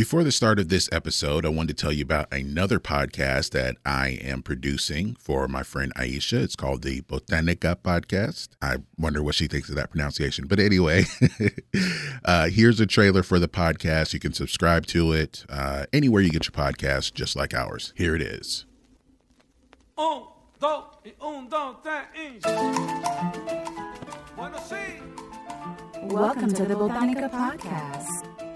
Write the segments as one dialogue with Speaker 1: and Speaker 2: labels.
Speaker 1: Before the start of this episode, I wanted to tell you about another podcast that I am producing for my friend Aisha. It's called the Botanica Podcast. I wonder what she thinks of that pronunciation. But anyway, uh, here's a trailer for the podcast. You can subscribe to it uh, anywhere you get your podcast, just like ours. Here it is.
Speaker 2: Welcome to the Botanica Podcast.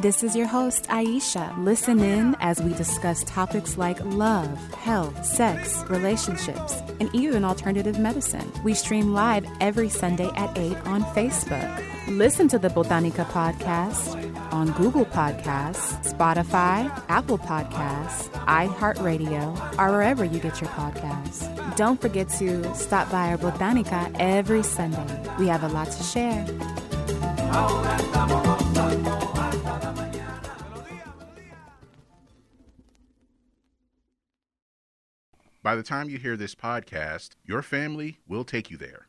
Speaker 2: This is your host, Aisha. Listen in as we discuss topics like love, health, sex, relationships, and even alternative medicine. We stream live every Sunday at 8 on Facebook. Listen to the Botanica Podcast on Google Podcasts, Spotify, Apple Podcasts, iHeartRadio, or wherever you get your podcasts. Don't forget to stop by our Botanica every Sunday. We have a lot to share.
Speaker 1: By the time you hear this podcast, your family will take you there.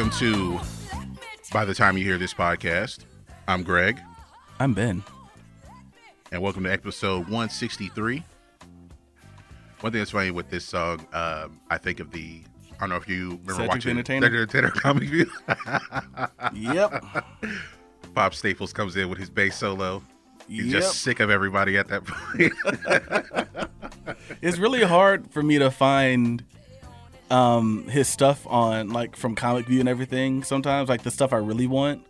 Speaker 1: Welcome to By the Time You Hear This Podcast, I'm Greg,
Speaker 3: I'm Ben.
Speaker 1: and welcome to episode 163. One thing that's funny with this song, um, I think of the, I don't know if you remember
Speaker 3: Cedric
Speaker 1: watching
Speaker 3: Entertainer?
Speaker 1: Entertainer Comic View.
Speaker 3: Yep.
Speaker 1: Bob Staples comes in with his bass solo. He's
Speaker 3: Yep.
Speaker 1: just sick of everybody at that point.
Speaker 3: it's really hard for me to find um his stuff on like from Comic View and everything. Sometimes like the stuff I really want,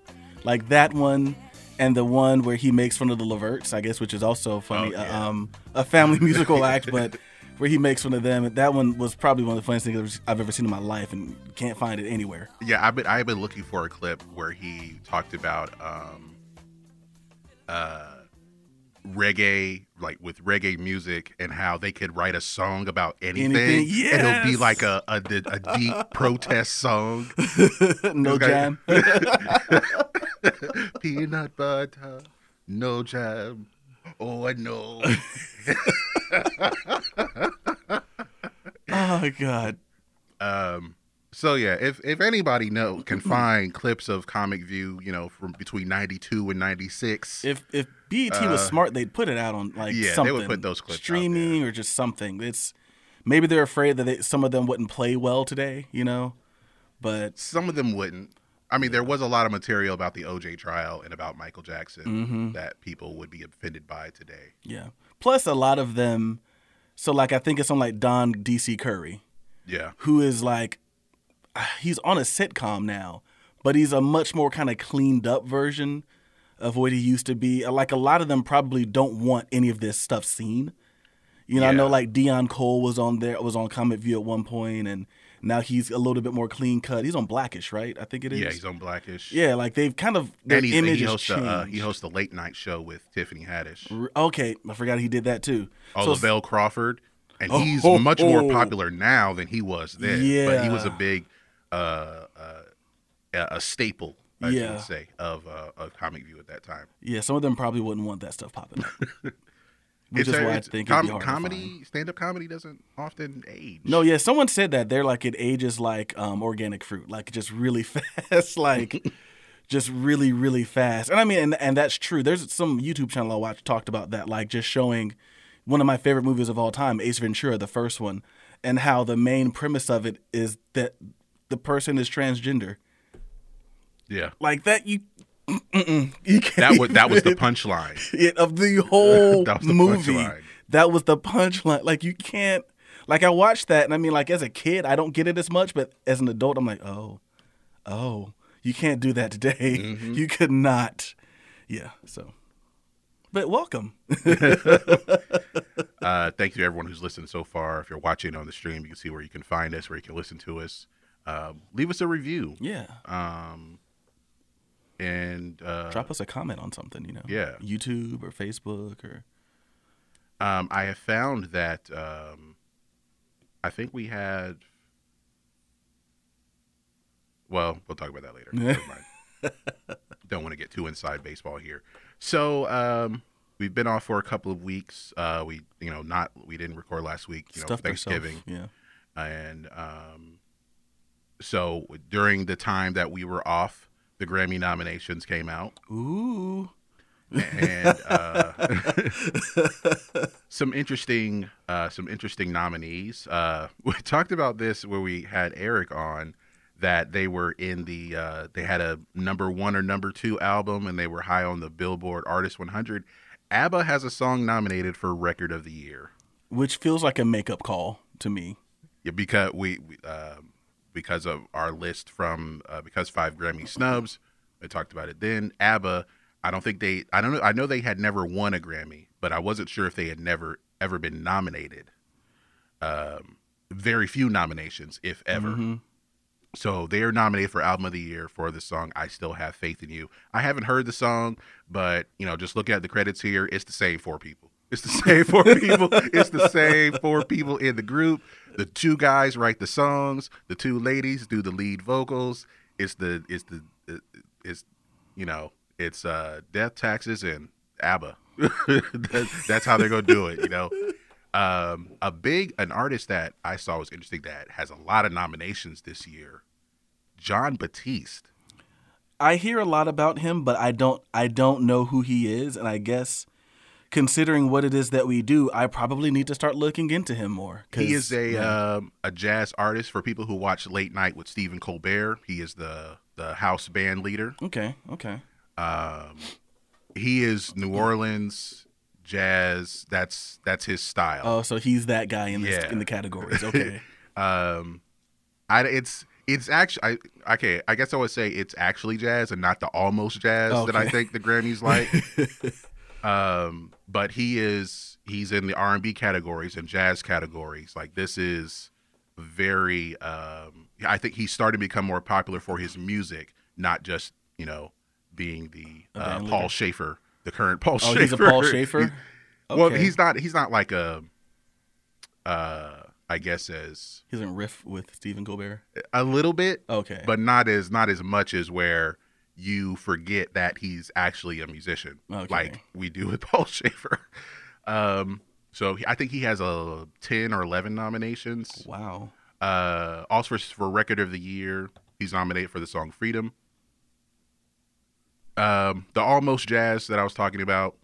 Speaker 3: like that one. And the one where he makes fun of the Leverts, I guess, which is also funny,
Speaker 1: Oh, yeah.
Speaker 3: uh, um, a family musical act, but where he makes fun of them. That one was probably one of the funniest things I've ever seen in my life, and can't find it anywhere.
Speaker 1: yeah, I've been I've been looking for a clip where he talked about um uh reggae like with reggae music and how they could write a song about anything,
Speaker 3: Anything,
Speaker 1: and it'll be like a, a a deep protest song
Speaker 3: no jam.
Speaker 1: peanut butter no jam oh I know
Speaker 3: oh god.
Speaker 1: um so yeah if if anybody know can find clips of comic view you know from between 92 and 96
Speaker 3: If if BET was
Speaker 1: Uh,
Speaker 3: smart, they'd put it out on like
Speaker 1: yeah, they would put those clips
Speaker 3: streaming or just something. It's maybe they're afraid that they, some of them wouldn't play well today, you know. But
Speaker 1: some of them wouldn't. I mean, there was a lot of material about the OJ trial and about Michael Jackson
Speaker 3: Mm-hmm.
Speaker 1: that people would be offended by today.
Speaker 3: yeah, plus a lot of them. So like I think it's on like Don DC Curry,
Speaker 1: Yeah,
Speaker 3: who is like he's on a sitcom now, but he's a much more kind of cleaned up version of what he used to be. Like a lot of them probably don't want any of this stuff seen. You know, I know like Deon Cole was on there, was on Comic View at one point, and now he's a little bit more clean cut. He's on Blackish, right? I think it is.
Speaker 1: yeah, he's on Blackish.
Speaker 3: Yeah, like they've kind of their
Speaker 1: and,
Speaker 3: image
Speaker 1: he hosts a, uh, he hosts a late night show with Tiffany Haddish,
Speaker 3: R- Okay, I forgot he did that too.
Speaker 1: oh,
Speaker 3: So-
Speaker 1: Lavell Crawford, and
Speaker 3: Oh,
Speaker 1: he's
Speaker 3: oh,
Speaker 1: much more
Speaker 3: oh.
Speaker 1: popular now than he was then. Yeah, but he was a big, uh, uh, a a staple, I
Speaker 3: Yeah.
Speaker 1: would say, of uh, of Comic View at that time.
Speaker 3: yeah, some of them probably wouldn't want that stuff popping up. Which
Speaker 1: It's
Speaker 3: is why I think
Speaker 1: com-
Speaker 3: it'd be hard
Speaker 1: comedy, stand up comedy doesn't often age.
Speaker 3: No, yeah, someone said that they're like it ages like um, organic fruit, like just really fast, like just really, really fast. And I mean, and, and that's true. There's some YouTube channel I watched talked about that, like just showing one of my favorite movies of all time, Ace Ventura, the first one, and how the main premise of it is that the person is transgender.
Speaker 1: Yeah.
Speaker 3: Like that, you You can't
Speaker 1: That was that was the punchline.
Speaker 3: of the whole
Speaker 1: That the
Speaker 3: movie.
Speaker 1: punchline.
Speaker 3: That was the punchline. Like you can't. Like I watched that, and I mean, like as a kid, I don't get it as much, but as an adult, I'm like, oh, oh, you can't do that today.
Speaker 1: Mm-hmm.
Speaker 3: You could not. Yeah. So, but welcome.
Speaker 1: Uh, thank you to everyone who's listened so far. If you're watching on the stream, you can see where you can find us, where you can listen to us. Uh, leave us a review.
Speaker 3: Yeah.
Speaker 1: Um, and uh,
Speaker 3: Drop us a comment on something. You know.
Speaker 1: Yeah.
Speaker 3: YouTube or Facebook or.
Speaker 1: um, I have found that um, I think we had. Well, we'll talk about that later. Never mind. Don't want to get too inside baseball here. So um, we've been off for a couple of weeks. Uh, we, you know, not we didn't record last week. You know,
Speaker 3: Stuffed
Speaker 1: Thanksgiving.
Speaker 3: ourselves. Yeah.
Speaker 1: and um, so during the time that we were off, the Grammy nominations came out,
Speaker 3: Ooh.
Speaker 1: and uh, some interesting, uh, some interesting nominees. Uh, we talked about this where we had Eric on. That they were in the, uh, they had a number one or number two album, and they were high on the Billboard Artist 100. ABBA has a song nominated for Record of the Year.
Speaker 3: Which feels like a makeup call to me.
Speaker 1: Yeah, because we, we um, because of our list from uh, because five Grammy snubs, I talked about it then. ABBA, I don't think they, I don't know, I know they had never won a Grammy, but I wasn't sure if they had never ever been nominated. Um, very few nominations, if ever. So they are nominated for album of the year for the song "I Still Have Faith in You." I haven't heard the song, but you know, just looking at the credits here, it's the same four people. It's the same four people. It's the same four people in the group. The two guys write the songs. The two ladies do the lead vocals. It's the it's the it's you know it's uh death taxes and ABBA. That- that's how they're gonna do it. You know. Um, a big an artist that I saw was interesting that has a lot of nominations this year. Jon Batiste.
Speaker 3: I hear a lot about him, but I don't I don't know who he is, and I guess considering what it is that we do, I probably need to start looking into him more.
Speaker 1: He is a
Speaker 3: yeah.
Speaker 1: um, a jazz artist for people who watch Late Night with Stephen Colbert. He is the the house band leader.
Speaker 3: okay, okay.
Speaker 1: Um, he is New Orleans jazz. That's that's his style.
Speaker 3: Oh, so he's that guy in this,
Speaker 1: Yeah.
Speaker 3: in the categories. Okay.
Speaker 1: Um, I it's it's actually I okay. I guess I would say it's actually jazz and not the almost jazz that I think the Grammys like. um, but he is he's in the R and B categories and jazz categories. Like this is very. Um, I think he's starting to become more popular for his music, not just you know being the uh, Paul. Shaffer, the current Paul
Speaker 3: Oh,
Speaker 1: Shaffer.
Speaker 3: he's a Paul Shaffer?
Speaker 1: He's- Well, he's not. He's not like a. Uh, I guess as
Speaker 3: He doesn't riff with Stephen Colbert.
Speaker 1: a little bit,
Speaker 3: Okay.
Speaker 1: but not as not as much as where you forget that he's actually a musician,
Speaker 3: Okay.
Speaker 1: like we do with Paul Shaffer. Um, so I think he has a ten or eleven nominations.
Speaker 3: wow.
Speaker 1: Uh, also for, for record of the year, he's nominated for the song "Freedom." Um, the almost jazz that I was talking about,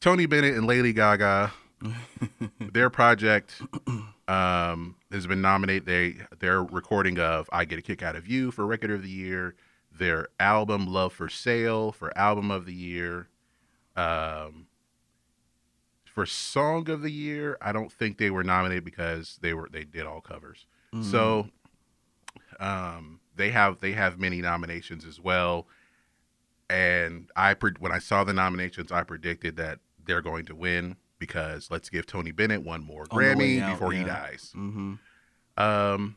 Speaker 1: Tony Bennett and Lady Gaga, their project um, has been nominated. They their recording of "I Get a Kick Out of You" for record of the year. Their album "Love for Sale" for album of the year. Um, for song of the year, I don't think they were nominated because they were they did all covers. So um, they have they have many nominations as well. And I when I saw the nominations, I predicted that they're going to win because let's give Tony Bennett one more
Speaker 3: On
Speaker 1: Grammy
Speaker 3: out,
Speaker 1: before he dies.
Speaker 3: Mm-hmm.
Speaker 1: Um,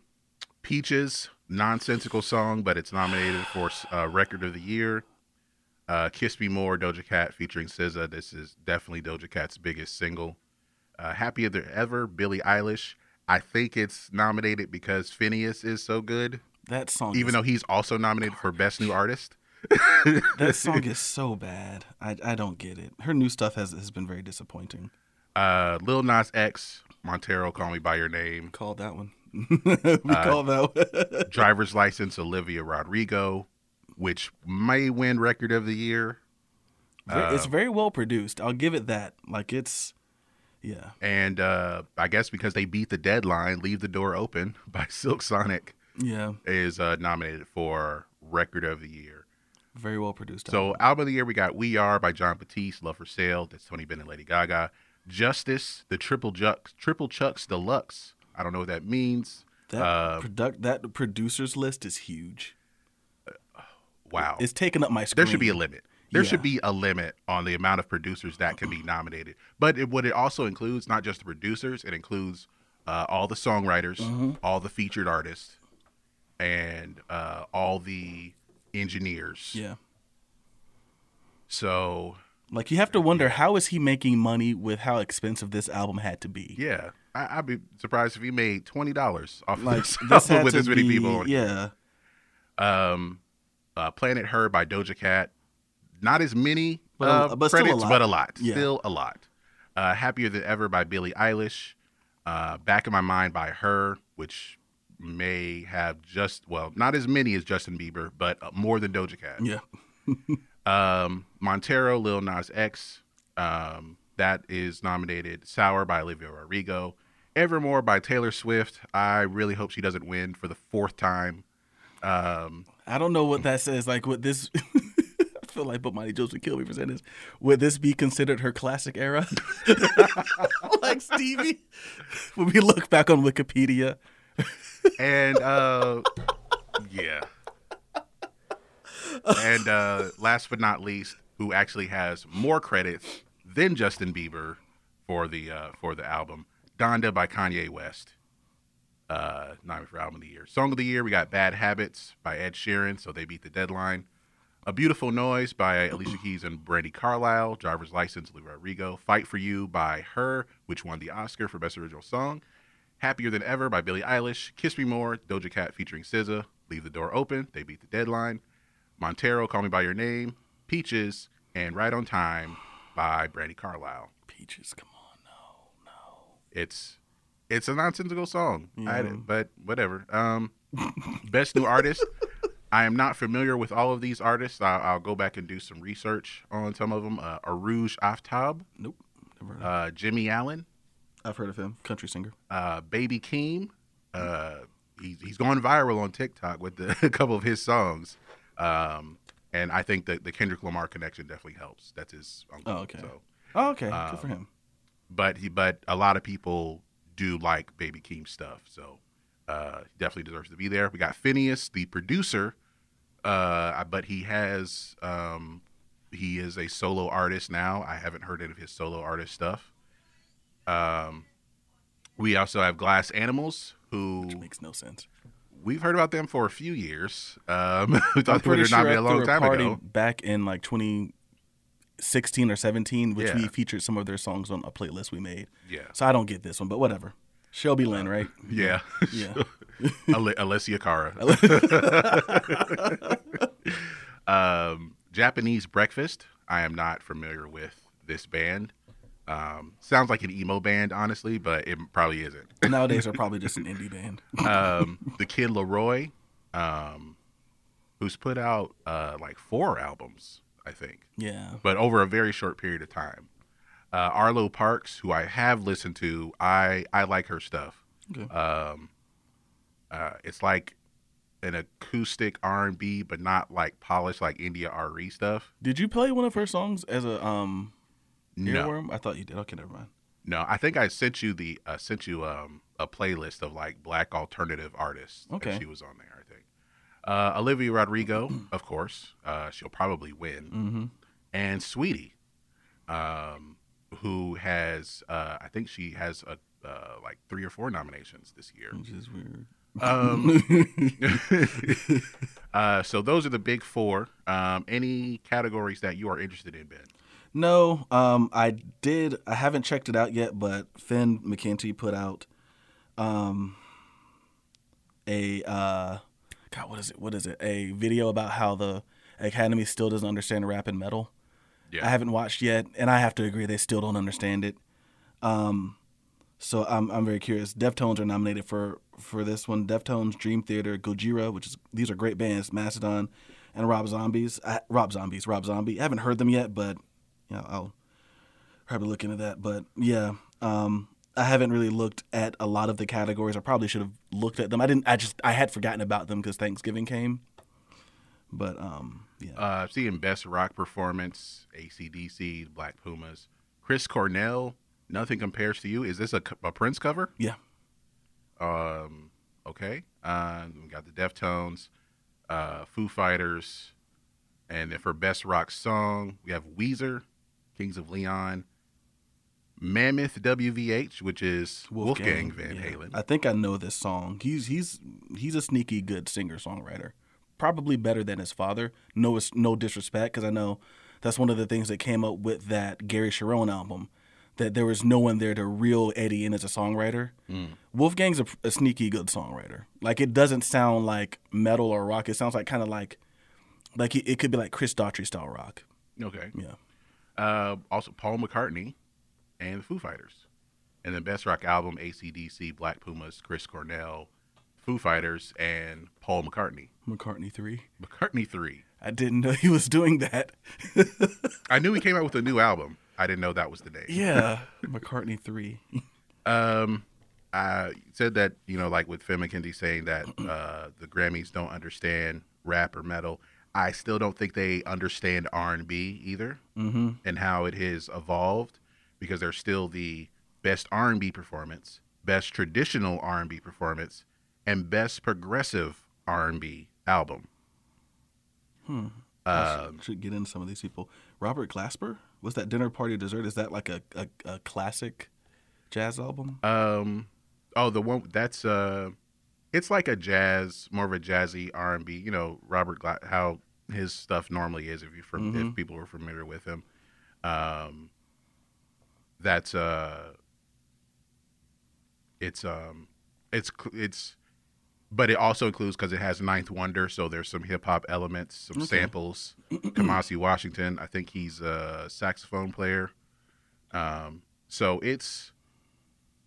Speaker 1: Peaches, nonsensical song, but it's nominated for uh, record of the year. Uh, Kiss Me More, Doja Cat featuring SZA. This is definitely Doja Cat's biggest single. Uh, Happier Than Ever, Billie Eilish. I think it's nominated because Finneas is so good,
Speaker 3: That song.
Speaker 1: even though he's also nominated for Best New Artist.
Speaker 3: that song is so bad. I I don't get it. Her new stuff has has been very disappointing.
Speaker 1: Uh, Lil Nas X, Montero, Call Me By Your Name.
Speaker 3: Called that one. we called that one.
Speaker 1: Driver's License, Olivia Rodrigo, which may win Record of the Year. Uh,
Speaker 3: it's very well produced. I'll give it that. Like it's, yeah.
Speaker 1: And uh, I guess because they beat the deadline, Leave the Door Open by Silk Sonic
Speaker 3: Yeah.
Speaker 1: is uh, nominated for Record of the Year.
Speaker 3: Very well produced.
Speaker 1: So
Speaker 3: album.
Speaker 1: album of the year we got "We Are" by Jon Batiste, "Love for Sale" that's Tony Bennett, and Lady Gaga, "Justice," the Triple Chucks, Triple Chucks Deluxe. I don't know what that means.
Speaker 3: that
Speaker 1: uh,
Speaker 3: product that producers list is huge.
Speaker 1: Wow,
Speaker 3: It's taking up my screen.
Speaker 1: there should be a limit. There
Speaker 3: Yeah.
Speaker 1: should be a limit on the amount of producers that can be nominated. But it, what it also includes, not just the producers, it includes uh, all the songwriters,
Speaker 3: Mm-hmm.
Speaker 1: all the featured artists, and uh, all the engineers.
Speaker 3: Yeah.
Speaker 1: So
Speaker 3: Like you have to wonder how is he making money with how expensive this album had to be.
Speaker 1: yeah, I, I'd be surprised if he made twenty dollars off
Speaker 3: Like
Speaker 1: this
Speaker 3: this
Speaker 1: with
Speaker 3: to
Speaker 1: as many
Speaker 3: be,
Speaker 1: people. On it.
Speaker 3: Yeah.
Speaker 1: Um, uh, Planet Her by Doja Cat. Not as many
Speaker 3: But a-
Speaker 1: uh,
Speaker 3: but a
Speaker 1: credits,
Speaker 3: lot.
Speaker 1: but a lot.
Speaker 3: Yeah.
Speaker 1: Still a lot. Uh, Happier Than Ever by Billie Eilish. Uh, Back in My Mind by her, which may have just well, not as many as Justin Bieber, but uh, more than Doja Cat.
Speaker 3: Yeah.
Speaker 1: Um, Montero, Lil Nas X, um, that is nominated. Sour by Olivia Rodrigo. Evermore by Taylor Swift. I really hope she doesn't win for the fourth time. Um,
Speaker 3: I don't know what that says. Like, would this? I feel like, but Mighty Joe's would kill me for saying this. Would this be considered her classic era? like Stevie, when we look back on Wikipedia,
Speaker 1: and uh, yeah. And uh, last but not least, who actually has more credits than Justin Bieber for the uh, for the album, Donda by Kanye West. Uh, nominated for album of the year. Song of the year, we got Bad Habits by Ed Sheeran, so they beat the deadline. A Beautiful Noise by Alicia Keys and Brandi Carlile. Driver's License, Olivia Rodrigo. Fight for You by Her, which won the Oscar for Best Original Song. Happier Than Ever by Billie Eilish. Kiss Me More, Doja Cat featuring SZA. Leave the Door Open, they beat the deadline. Montero, Call Me By Your Name. Peaches, and Right on Time by Brandi Carlile.
Speaker 3: Peaches, come on.
Speaker 1: It's it's a nonsensical song, I, but whatever. Um, best new artist. I am not familiar with all of these artists. I'll, I'll go back and do some research on some of them. Uh, Arooj Aftab,
Speaker 3: Nope, never heard of
Speaker 1: uh, Jimmy Allen,
Speaker 3: I've heard of him. Country singer.
Speaker 1: uh, Baby Keem. Uh, he's he's gone viral on TikTok with the, a couple of his songs, um, and I think that the Kendrick Lamar connection definitely helps. That's his uncle.
Speaker 3: Oh, okay.
Speaker 1: So,
Speaker 3: Oh, okay,
Speaker 1: Uh,
Speaker 3: good for him.
Speaker 1: But he but a lot of people do like Baby Keem stuff, so uh, he definitely deserves to be there. We got Finneas, the producer, uh, but he has um, he is a solo artist now. I haven't heard any of his solo artist stuff. Um, we also have Glass Animals, who
Speaker 3: Makes no sense.
Speaker 1: we've heard about them for a few years. Um, we thought they would
Speaker 3: sure
Speaker 1: not be a long time
Speaker 3: party
Speaker 1: ago.
Speaker 3: back in like 2016 or 17, which we featured some of their songs on a playlist we made.
Speaker 1: Yeah,
Speaker 3: So I don't get this one, but whatever. Shelby Lynn, right?
Speaker 1: yeah,
Speaker 3: Yeah.
Speaker 1: Ale- Alessia Cara. um, Japanese Breakfast. I am not familiar with this band. Um, sounds like an emo band, honestly, but it probably isn't.
Speaker 3: Nowadays, they're probably just an indie band.
Speaker 1: um, the Kid Laroi, um, who's put out uh, like four albums, I think,
Speaker 3: Yeah.
Speaker 1: but over a very short period of time. Uh, Arlo Parks, who I have listened to, I I like her stuff.
Speaker 3: Okay.
Speaker 1: Um, uh, it's like an acoustic R and B, but not like polished like India RE stuff.
Speaker 3: Did you play one of her songs as a um
Speaker 1: No.
Speaker 3: I thought you did. Okay, never mind.
Speaker 1: no. I think I sent you the uh, sent you um a playlist of like black alternative artists. that
Speaker 3: Okay.
Speaker 1: she was on there. Uh, Olivia Rodrigo, of course. Uh, she'll probably win.
Speaker 3: Mm-hmm.
Speaker 1: And Saweetie, um, who has uh, I think she has a uh, like three or four nominations this year.
Speaker 3: Which is weird.
Speaker 1: Um, uh, so those are the big four. Um, any categories that you are interested in, Ben?
Speaker 3: No, um, I did. I haven't checked it out yet, but Finn McKenty put out um a uh, God, what is it? What is it? A video about how the Academy still doesn't understand rap and metal.
Speaker 1: Yeah.
Speaker 3: I haven't watched yet, and I have to agree they still don't understand it. Um, so I'm I'm very curious. Deftones are nominated for for this one. Deftones, Dream Theater, Gojira, which is these are great bands. Mastodon, and Rob Zombies. I, Rob Zombies, Rob Zombie. I haven't heard them yet, but you know I'll probably look into that. But yeah, um, I haven't really looked at a lot of the categories. I probably should have looked at them. I didn't. I just I had forgotten about them because Thanksgiving came. But um, Yeah.
Speaker 1: Uh, seeing best rock performance, ACDC, Black Pumas, Chris Cornell. Nothing compares to you. Is this a Prince cover?
Speaker 3: yeah.
Speaker 1: Um, okay. Uh, we got the Deftones, uh, Foo Fighters, and then for best rock song, we have Weezer, Kings of Leon, Mammoth WVH, which is Wolfgang, Van
Speaker 3: yeah.
Speaker 1: Halen.
Speaker 3: I think I know this song. He's he's he's a sneaky good singer songwriter. Probably better than his father. No, it's no disrespect, because I know that's one of the things that came up with that Gary Cherone album. That there was no one there to reel Eddie in as a songwriter. Wolfgang's a, a sneaky good songwriter. Like it doesn't sound like metal or rock. It sounds like kind of like like it, it could be like Chris Daughtry style rock.
Speaker 1: Okay.
Speaker 3: Yeah.
Speaker 1: Uh, also, Paul McCartney and the Foo Fighters. And the best rock album, ACDC, Black Pumas, Chris Cornell, Foo Fighters, and Paul McCartney.
Speaker 3: McCartney three.
Speaker 1: McCartney 3.
Speaker 3: I didn't know he was doing that.
Speaker 1: I knew he came out with a new album. I didn't know that was the name.
Speaker 3: yeah, McCartney three.
Speaker 1: Um, I said that you know, like with Finn McKenty saying that uh, the Grammys don't understand rap or metal. I still don't think they understand R and B either, mm-hmm. and how it has evolved because they're still the best R and B performance, best traditional R and B performance, and best progressive R and B album.
Speaker 3: I should, should get into some of these people. Robert Glasper was that dinner party dessert? Is that like a, a, a classic jazz album?
Speaker 1: Um, oh, the one that's uh, it's like a jazz, more of a jazzy R and B. You know, Robert Gla- how his stuff normally is. If you from if people are familiar with him, um, that's uh, it's um, it's it's, but it also includes because it has Ninth Wonder, so there's some hip hop elements, some samples. Kamasi Washington, I think he's a saxophone player. Um, so it's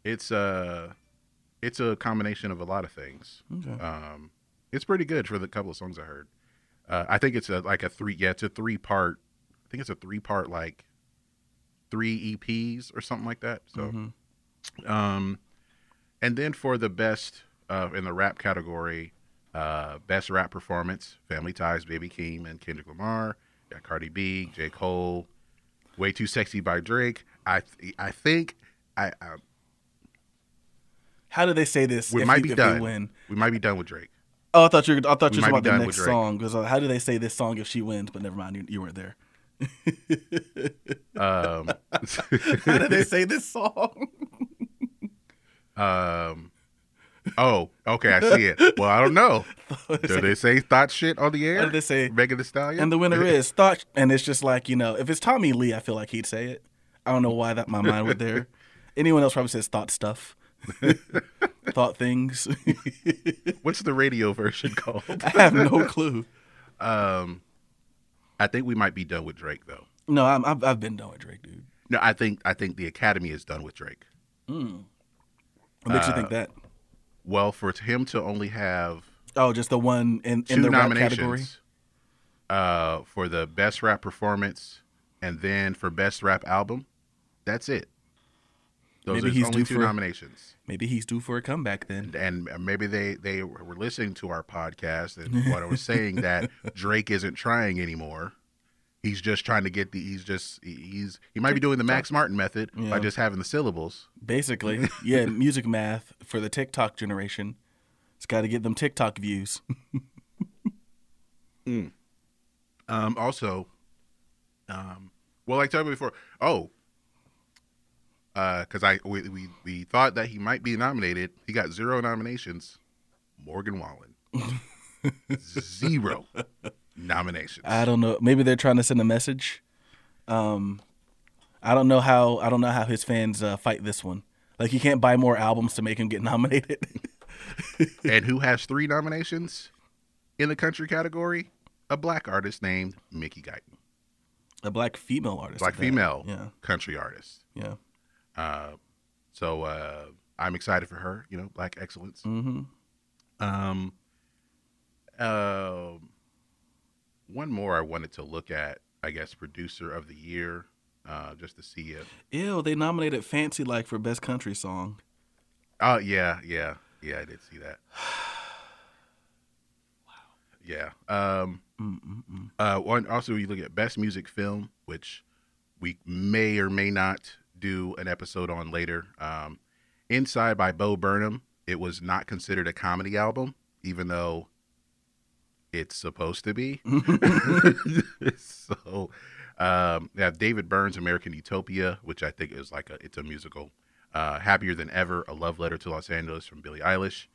Speaker 1: it's a it's a combination of a lot of things.
Speaker 3: Okay.
Speaker 1: Um, it's pretty good for the couple of songs I heard. Uh, I think it's a, like a three. Yeah, it's a three part. I think it's a three part like three EPs or something like that. So, um, and then for the best uh, in the rap category, uh, best rap performance, Family Ties, Baby Keem, and Kendrick Lamar. Got Cardi B, J Cole, Way Too Sexy by Drake. I th- I think I, I
Speaker 3: How do they say this?
Speaker 1: we
Speaker 3: if
Speaker 1: might
Speaker 3: you-
Speaker 1: be done.
Speaker 3: win?
Speaker 1: We might be done with Drake.
Speaker 3: Oh, I thought you. Were, I thought
Speaker 1: We
Speaker 3: you were about the next song. Because uh, how do they say this song if she wins? But never mind, you, you weren't there.
Speaker 1: Um,
Speaker 3: How do they say this song?
Speaker 1: um, oh, okay, I see it. Well, I don't know. Do they say thought shit on the air?
Speaker 3: Did they say?
Speaker 1: Megan the Stallion.
Speaker 3: and the winner is thought. And it's just like you know, if it's Tommy Lee, I feel like he'd say it. I don't know why that my mind went there. Anyone else probably says thought stuff, thought things.
Speaker 1: What's the radio version called?
Speaker 3: I have no clue.
Speaker 1: Um, I think we might be done with Drake though.
Speaker 3: No, I'm, I've I've been done with Drake, dude.
Speaker 1: No, I think I think the Academy is done with Drake.
Speaker 3: What makes you
Speaker 1: Uh,
Speaker 3: think that?
Speaker 1: Well, for him to only have
Speaker 3: Oh, just the one in, in
Speaker 1: two
Speaker 3: the rap
Speaker 1: nominations
Speaker 3: category.
Speaker 1: uh, for the best rap performance and then for best rap album, that's it. Those
Speaker 3: Maybe
Speaker 1: are
Speaker 3: he's
Speaker 1: only
Speaker 3: due
Speaker 1: two
Speaker 3: for-
Speaker 1: nominations.
Speaker 3: Maybe he's due for a comeback then.
Speaker 1: and maybe they they were listening to our podcast and what I was saying that Drake isn't trying anymore. He's just trying to get the. He's just he's he might be doing the Max Martin method by just having the syllables.
Speaker 3: Basically, yeah, music math for the TikTok generation. It's got to get them TikTok views.
Speaker 1: Um, also, um, well, like I told you before, oh, because I we, we we thought that he might be nominated. He got zero nominations. Morgan Wallen, zero nominations.
Speaker 3: I don't know. Maybe they're trying to send a message. Um, I don't know how. I don't know how his fans uh, fight this one. Like he can't buy more albums to make him get nominated.
Speaker 1: and who has three nominations in the country category? A black artist named Mickey Guyton,
Speaker 3: a black female artist.
Speaker 1: black female
Speaker 3: Yeah,
Speaker 1: country artist.
Speaker 3: yeah.
Speaker 1: Uh, so uh, I'm excited for her. You know, black excellence.
Speaker 3: Mm-hmm.
Speaker 1: Um, uh, one more I wanted to look at. I guess producer of the year, uh, just to see if.
Speaker 3: Ew, they nominated Fancy Like for best country song.
Speaker 1: Oh yeah, yeah, yeah. I did see that. Wow. Yeah. Um, uh, one, also, you look at best music film, which we may or may not do an episode on later. Um, Inside by Bo Burnham. It was not considered a comedy album, even though it's supposed to be. so, um, yeah, David Byrne's American Utopia, which I think is like a it's a musical. Uh, Happier than ever, a love letter to Los Angeles from Billie Eilish.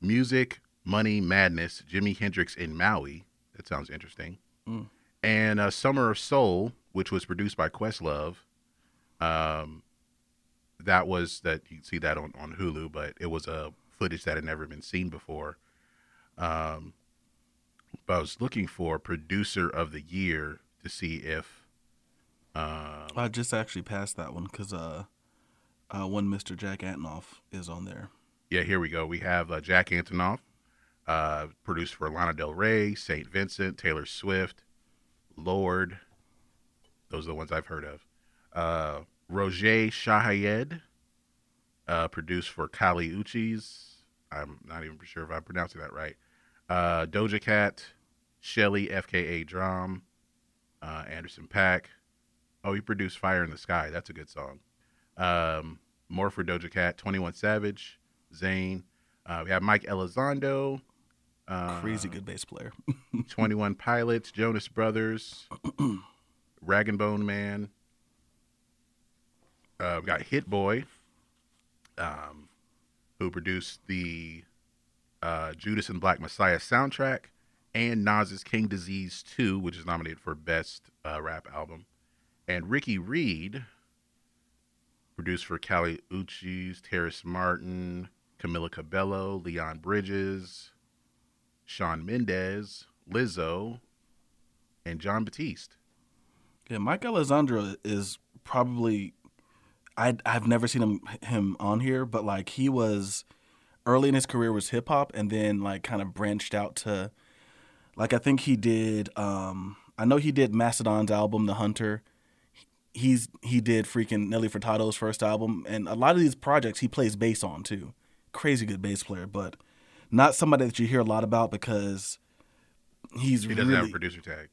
Speaker 1: Music, Money, Madness, Jimi Hendrix in Maui. That sounds interesting. And uh, Summer of Soul, which was produced by Questlove. Um, that was that you can see that on, on Hulu, but it was a footage that had never been seen before. Um, but I was looking for producer of the year to see if um,
Speaker 3: I just actually passed that one because uh, uh, one Mr. Jack Antonoff is on there.
Speaker 1: Yeah, here we go. We have uh, Jack Antonoff, uh, produced for Lana Del Rey, St. Vincent, Taylor Swift, Lorde. Those are the ones I've heard of. Uh, Rogét Chahayed, uh, produced for Kali Uchis. I'm not even sure if I'm pronouncing that right. Uh, Doja Cat, Shelly, FKA DRAM, uh, Anderson Paak. Oh, he produced Fire in the Sky. That's a good song. Um, more for Doja Cat, 21 Savage, Zayn. Uh, we have Mike Elizondo, uh,
Speaker 3: Crazy good bass player.
Speaker 1: 21 Pilots, Jonas Brothers, Rag and Bone Man. Uh, we got Hit Boy, um, who produced the uh, Judas and Black Messiah soundtrack, and Nas's King Disease 2, which is nominated for Best uh, Rap Album. And Ricky Reed, produced for Kali Uchis, Terrace Martin, Camila Cabello, Leon Bridges, Shawn Mendes, Lizzo, and Jon Batiste.
Speaker 3: Yeah, Mike Elizondo is probably I I've never seen him him on here, but like he was early in his career was hip hop and then like kind of branched out to like I think he did um I know he did Mastodon's album The Hunter. He's he did freaking Nelly Furtado's first album and a lot of these projects he plays bass on too. Crazy good bass player, but not somebody that you hear a lot about because he's
Speaker 1: He doesn't
Speaker 3: really
Speaker 1: have a producer tag.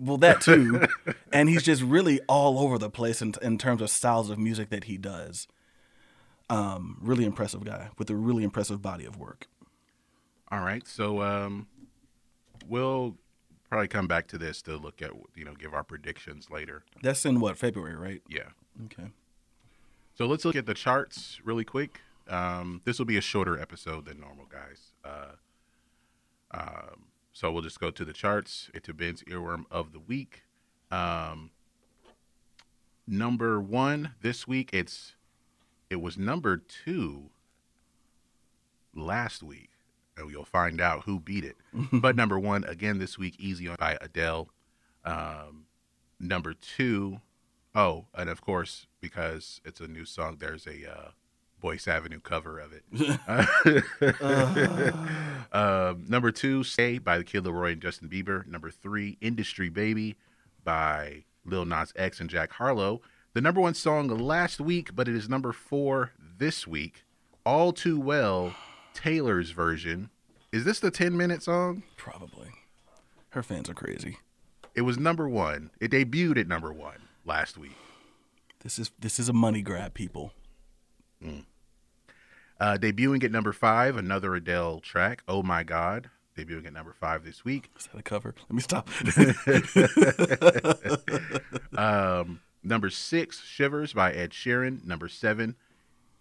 Speaker 3: Well, that too, and he's just really all over the place in in terms of styles of music that he does. Um, really impressive guy with a really impressive body of work.
Speaker 1: All right, so um, we'll probably come back to this to look at you know give our predictions later.
Speaker 3: That's in what February, right?
Speaker 1: Yeah.
Speaker 3: Okay.
Speaker 1: So let's look at the charts really quick. Um, this will be a shorter episode than normal, guys. Uh, um, so we'll just go to the charts. A Ben's earworm of the week. Um, number one this week. It's it was number two last week, and you'll find out who beat it. but number one again this week, "Easy on" by Adele. Um, number two, oh, and of course because it's a new song, there's a uh, Boyce Avenue cover of it. um, number two, "Stay" by the Kid Laroi and Justin Bieber. Number three, "Industry Baby" by Lil Nas X and Jack Harlow. The number one song last week, but it is number four this week. All Too Well, Taylor's version. Is this the 10 minute song?
Speaker 3: Probably. Her fans are crazy.
Speaker 1: It was number one. It debuted at number one last week.
Speaker 3: This is this is a money grab, people.
Speaker 1: Uh, debuting at number five, another Adele track, Oh My God. Debuting at number five this week.
Speaker 3: Is that a cover? Let me stop.
Speaker 1: Um, number six, Shivers by Ed Sheeran. Number seven,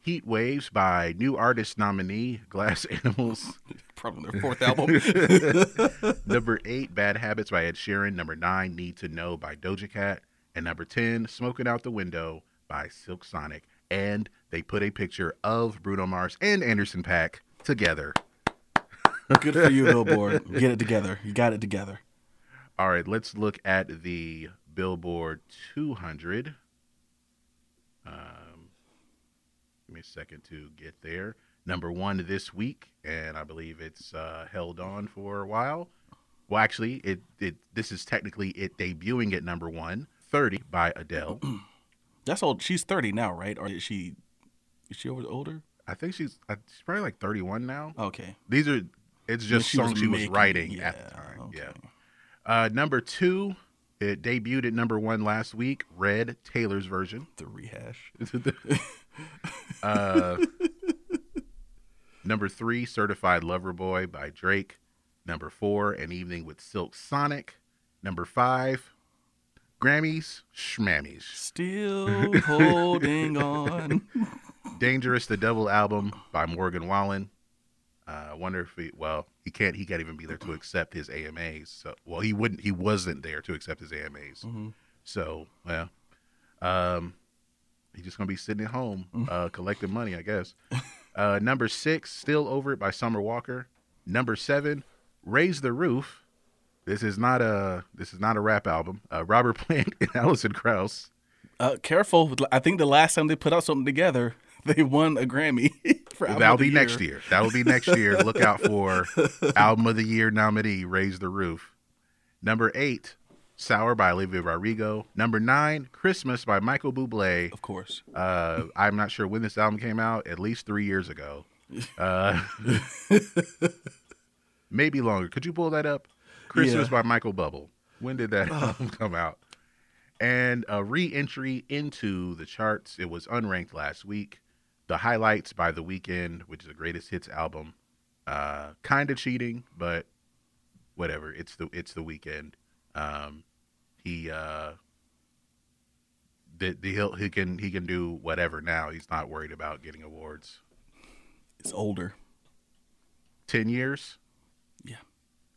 Speaker 1: Heat Waves by new artist nominee Glass Animals.
Speaker 3: Probably their fourth album.
Speaker 1: number eight, Bad Habits by Ed Sheeran. Number nine, Need to Know by Doja Cat. And number 10, Smoking Out the Window by Silk Sonic. And they put a picture of Bruno Mars and Anderson Paak together.
Speaker 3: Good for you, Billboard. Get it together. You got it together.
Speaker 1: All right, let's look at the Billboard 200. Um, give me a second to get there. Number one this week, and I believe it's uh, held on for a while. Well, actually, it, it this is technically it debuting at number one, 30 by Adele.
Speaker 3: That's old. She's thirty now, right? Or is she? Is she over older?
Speaker 1: I think she's uh, she's probably like 31 now.
Speaker 3: Okay.
Speaker 1: These are It's just songs she was
Speaker 3: making-
Speaker 1: writing at the
Speaker 3: yeah,
Speaker 1: time.
Speaker 3: okay.
Speaker 1: Yeah. Uh, number two, it debuted at number one last week. Red Taylor's version.
Speaker 3: The rehash.
Speaker 1: Uh, number three, Certified Lover Boy by Drake. Number four, An Evening with Silk Sonic. Number five, Grammys, Schmammies.
Speaker 3: Still holding on.
Speaker 1: Dangerous, the Double album by Morgan Wallen. Uh, I wonder if he, well, he can't, he can't even be there to accept his AMAs. So, well, he wouldn't, he wasn't there to accept his AMAs. So, well, um, he's just gonna be sitting at home, uh, collecting money, I guess. Uh, number six, Still Over It by Summer Walker. Number seven, Raise the Roof. This is not a, this is not a rap album. Uh, Robert Plant and Alison Krauss.
Speaker 3: Uh, careful. I think the last time they put out something together, they won a Grammy. for album
Speaker 1: That'll
Speaker 3: of the
Speaker 1: be next year. That'll be next year. Look out for album of the year nominee, Raise the Roof. Number eight, Sour by Olivia Rodrigo. Number nine, Christmas by Michael Bublé.
Speaker 3: Of course.
Speaker 1: Uh, I'm not sure when this album came out, at least three years ago. Uh, maybe longer. Could you pull that up? Christmas
Speaker 3: Yeah.
Speaker 1: by Michael Bublé. When did that album come out? And a re entry into the charts. It was unranked last week. The Highlights by The Weeknd, which is the greatest hits album. Uh, kind of cheating, but whatever. It's the it's the weekend. Um, he uh, the, the he'll, he can he can do whatever now. He's not worried about getting awards.
Speaker 3: It's older.
Speaker 1: Ten years.
Speaker 3: Yeah.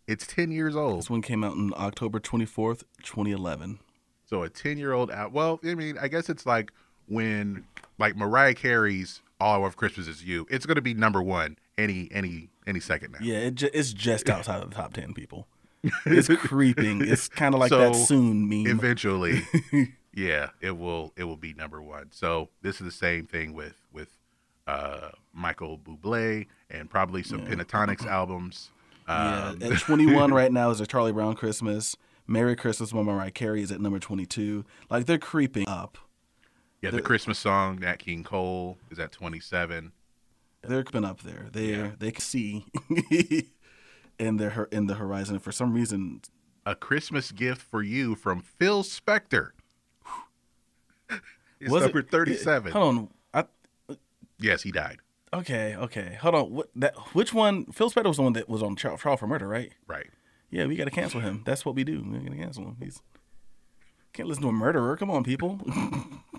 Speaker 1: It's ten years old.
Speaker 3: This one came out on October 24th, 2011.
Speaker 1: So a ten year old out. Well, I mean, I guess it's like when like Mariah Carey's "All of Christmas Is You." It's going to be number one any any any second now.
Speaker 3: Yeah, it ju- it's just outside of the top 10 people. It's creeping. It's kind of like
Speaker 1: So,
Speaker 3: that soon meme.
Speaker 1: Eventually, yeah, it will it will be number one. So this is the same thing with with uh, Michael Bublé and probably some Pentatonix albums.
Speaker 3: yeah,
Speaker 1: Um,
Speaker 3: at 21 right now is a Charlie Brown Christmas. Merry Christmas by Mariah Carey is at number 22. Like they're creeping up.
Speaker 1: Yeah, the Christmas song Nat King Cole is at twenty seven.
Speaker 3: They're been up there. They
Speaker 1: Yeah.
Speaker 3: they can see in their in the horizon. For some reason,
Speaker 1: A Christmas gift for you from Phil Spector. It's
Speaker 3: was
Speaker 1: number
Speaker 3: it
Speaker 1: thirty seven.
Speaker 3: Hold on. I,
Speaker 1: Yes, he died.
Speaker 3: okay, okay. Hold on. What that? Which one? Phil Spector was the one that was on trial, trial for murder, right?
Speaker 1: Right.
Speaker 3: Yeah, we got to cancel him. That's what we do. We got to cancel him. He's can't listen to a murderer. Come on, people.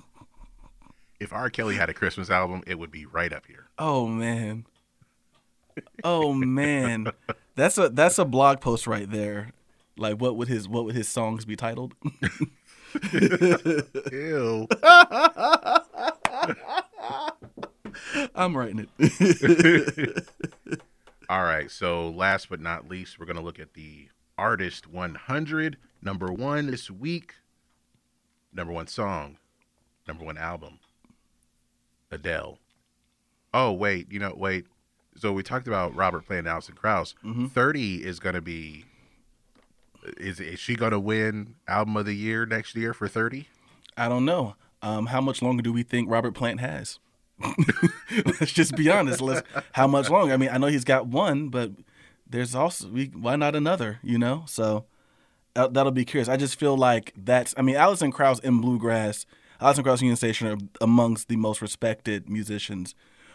Speaker 1: If R. Kelly had a Christmas album, it would be right up here.
Speaker 3: oh man. Oh man. That's a that's a blog post right there. Like what would his what would his songs be titled?
Speaker 1: Ew.
Speaker 3: I'm writing it.
Speaker 1: All right. So, last but not least, we're going to look at the Artist 100. Number one this week. Number one song. Number one album. Adele. Oh, wait. You know, wait. So, we talked about Robert playing Alison Krauss. 30 is going to be. Is, is she going to win Album of the Year next year for 30?
Speaker 3: I don't know. Um, how much longer do we think Robert Plant has? Let's just be honest. Let's, how much longer? I mean, I know he's got one, but there's also we, why not another? You know, so uh, that'll be curious. I just feel like that's. I mean, Alison Krauss in bluegrass, Alison Krauss Union Station are amongst the most respected musicians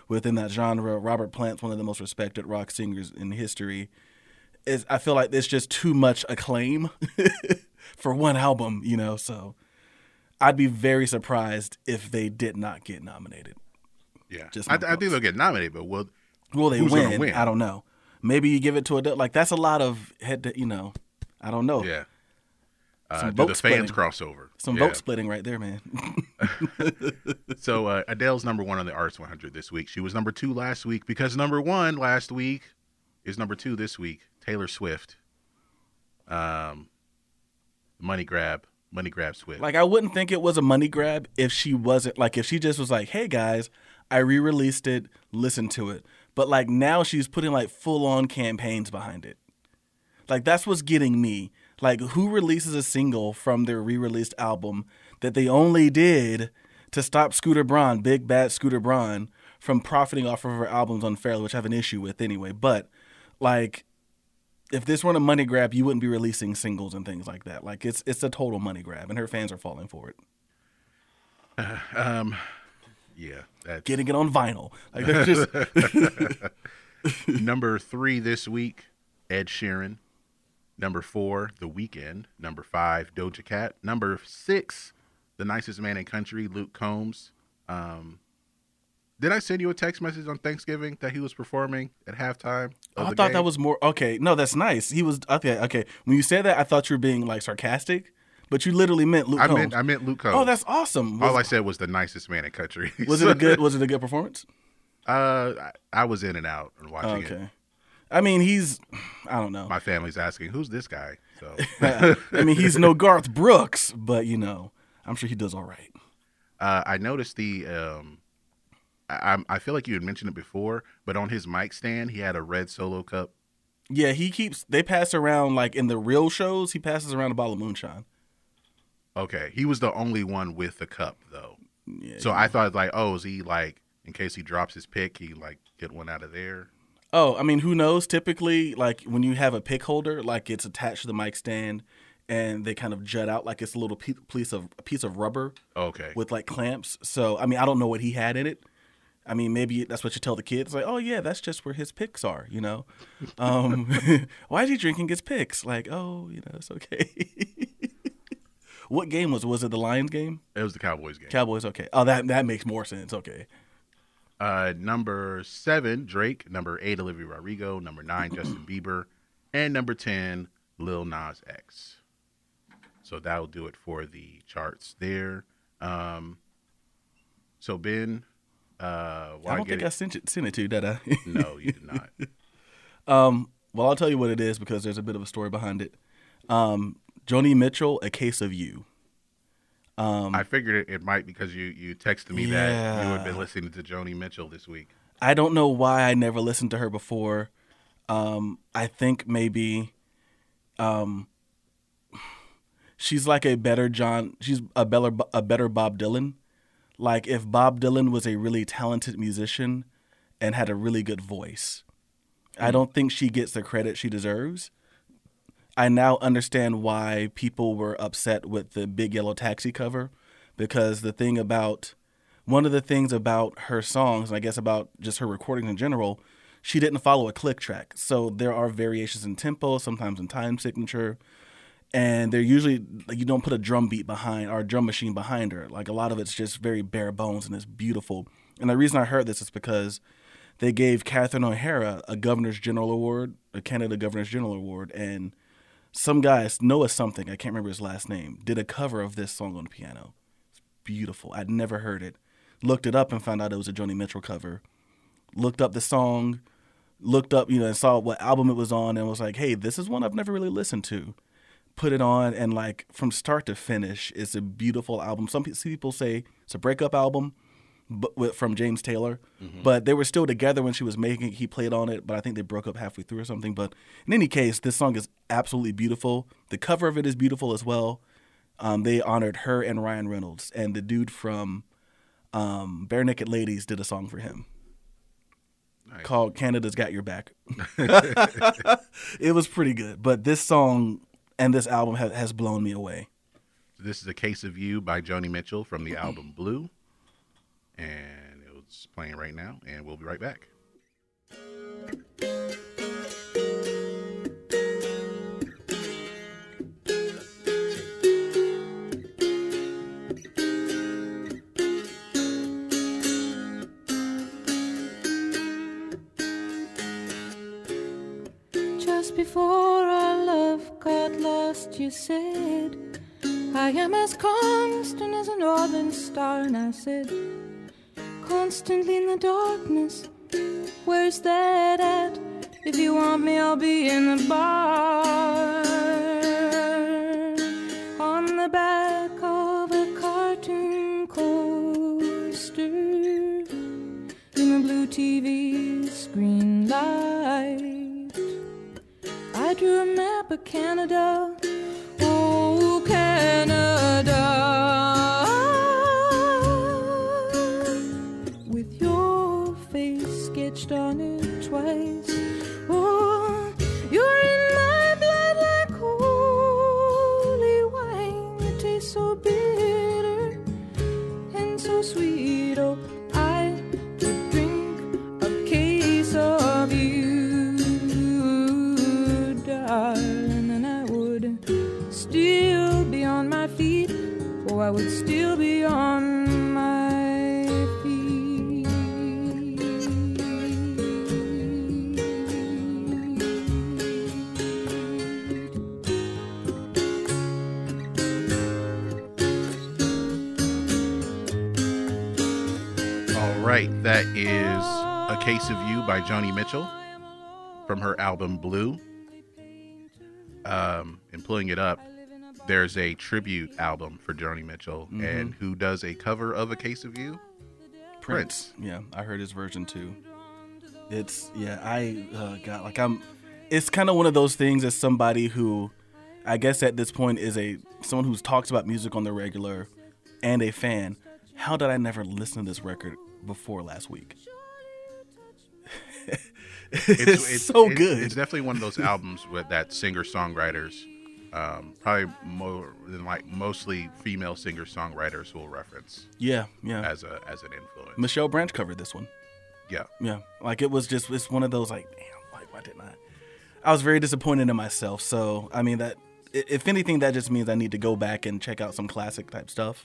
Speaker 3: within that genre. Robert Plant's one of the most respected rock singers in history. Is I feel like there's just too much acclaim for one album, you know. So I'd be very surprised if they did not get nominated.
Speaker 1: Yeah.
Speaker 3: Just
Speaker 1: I, I think they'll get nominated, but will
Speaker 3: Will they win?
Speaker 1: win?
Speaker 3: I don't know. Maybe you give it to a like that's a lot of head to you know. I don't know.
Speaker 1: yeah. Uh, do the fans
Speaker 3: splitting.
Speaker 1: cross over?
Speaker 3: Some
Speaker 1: Yeah.
Speaker 3: vote splitting right there, man.
Speaker 1: So uh, Adele's number one on the Arts 100 this week. She was number two last week because number one last week is number two this week. Taylor Swift. Um, money grab, money grab Swift.
Speaker 3: like I wouldn't think it was a money grab if she wasn't like if she just was like, "Hey guys, I re-released it, listen to it." But like now she's putting like full-on campaigns behind it. Like that's what's getting me. Like who releases a single from their re-released album that they only did to stop Scooter Braun, big bad Scooter Braun, from profiting off of her albums unfairly, which I have an issue with anyway. But like if this weren't a money grab, you wouldn't be releasing singles and things like that. Like it's it's a total money grab, and her fans are falling for it, Um,
Speaker 1: Yeah, that's
Speaker 3: getting it on vinyl. Like they're just
Speaker 1: number three this week. Ed Sheeran. Number four, The Weeknd. Number five, Doja Cat. Number six, The Nicest Man in Country, Luke Combs. Um, did I send you a text message on Thanksgiving that he was performing at halftime? of
Speaker 3: I thought
Speaker 1: game?
Speaker 3: that was more okay. No, that's nice. He was okay. Okay, when you said that, I thought you were being like sarcastic, but you literally meant Luke
Speaker 1: I
Speaker 3: Combs.
Speaker 1: meant I meant Luke Combs.
Speaker 3: oh, that's awesome. Was,
Speaker 1: all I said was the nicest man in country.
Speaker 3: was it a good? Was it a good performance?
Speaker 1: Uh, I, I was in and out and watching it.
Speaker 3: I mean, he's. I don't know.
Speaker 1: My family's asking, "Who's this guy?" So
Speaker 3: I mean, he's no Garth Brooks, but you know, I'm sure he does all right.
Speaker 1: uh, I noticed the. Um, I, I'm- feel like you had mentioned it before, but on his mic stand, he had a red solo cup.
Speaker 3: Yeah, he keeps. They pass around like in the real shows. He passes around a bottle of moonshine.
Speaker 1: Okay, he was the only one with the cup though.
Speaker 3: Yeah.
Speaker 1: So I thought like, oh, is he like in case he drops his pick, he like get one out of there?
Speaker 3: Oh, I mean, who knows? Typically, like when you have a pick holder, like it's attached to the mic stand, and they kind of jut out like it's a little piece of a piece of rubber
Speaker 1: Okay,
Speaker 3: with like clamps. So I mean, I don't know what he had in it. I mean, maybe that's what you tell the kids, like, oh yeah, that's just where his picks are, you know. Um, why is he drinking his picks? Like, oh, you know, it's okay. what game was? Was it the Lions game?
Speaker 1: it was the Cowboys game.
Speaker 3: Cowboys. Okay. Oh, that that makes more sense. Okay.
Speaker 1: Uh, number seven, Drake. Number eight, Olivia Rodrigo. Number nine, Justin Bieber. And number 10, Lil Nas X. So that'll do it for the charts there. Um, so, Ben, uh,
Speaker 3: I don't think
Speaker 1: it-
Speaker 3: I sent it sent it to you, did I?
Speaker 1: No, you did not.
Speaker 3: Um, well, I'll tell you what it is because there's a bit of a story behind it. Um, Joni Mitchell, A Case of You. Um,
Speaker 1: I figured it, might because you, you texted me that you had been listening to Joni Mitchell this week.
Speaker 3: I don't know why I never listened to her before. Um, I think maybe um, she's like a better John. She's a better a better Bob Dylan. Like if Bob Dylan was a really talented musician and had a really good voice. I don't think she gets the credit she deserves. I now understand why people were upset with the Big Yellow Taxi cover because the thing about one of the things about her songs, and I guess about just her recordings in general, she didn't follow a click track. So there are variations in tempo, sometimes in time signature, and they're usually like you don't put a drum beat behind or a drum machine behind her. Like a lot of it's just very bare bones and it's beautiful. And the reason I heard this is because they gave Catherine O'Hara a Governor's General Award, a Canada Governor's General Award, and some guy, Noah something, I can't remember his last name, did a cover of this song on the piano. It's beautiful. I'd never heard it. Looked it up and found out it was a Joni Mitchell cover. Looked up the song, looked up, you know, and saw what album it was on and was like, hey, this is one I've never really listened to. Put it on and like from start to finish, it's a beautiful album. Some some people say it's a breakup album but from James Taylor. But they were still together when she was making it. He played on it, but I think they broke up halfway through or something. But in any case, this song is absolutely beautiful. The cover of it is beautiful as well. Um, they honored her and Ryan Reynolds, and the dude from um, Barenaked Ladies did a song for him
Speaker 1: Nice.
Speaker 3: called "Canada's Got Your Back." it was pretty good, but this song and this album ha- has blown me away.
Speaker 1: This is a case of you by Joni Mitchell from the album Blue, and it's playing right now. And we'll be right back.
Speaker 4: Just before our love got lost, you said, I am as constant as a northern star. And I said, Constantly in the darkness, where's that at? If you want me, I'll be in the bar. On the back of a cartoon coaster in a blue TV screen light. I drew a map of Canada. Little Case of You
Speaker 1: by Joni Mitchell from her album Blue. Um, and pulling it up, there's a tribute album for Joni Mitchell, and who does a cover of A Case of You? Prince.
Speaker 3: Yeah, I heard his version too. It's yeah, I uh, got like I'm. It's kind of one of those things as somebody who, I guess at this point is a someone who's talks about music on the regular, and a fan. How did I never listen to this record before last week? It's, so
Speaker 1: it-
Speaker 3: good.
Speaker 1: It's definitely one of those albums with that singer songwriters, um, probably more than like mostly female singer songwriters will reference
Speaker 3: yeah, yeah.
Speaker 1: as a as an influence.
Speaker 3: Michelle Branch covered this one.
Speaker 1: yeah,
Speaker 3: Yeah, like it was just it's one of those like, damn, like why didn't I? I was very disappointed in myself. So I mean that, if anything, that just means I need to go back and check out some classic type stuff.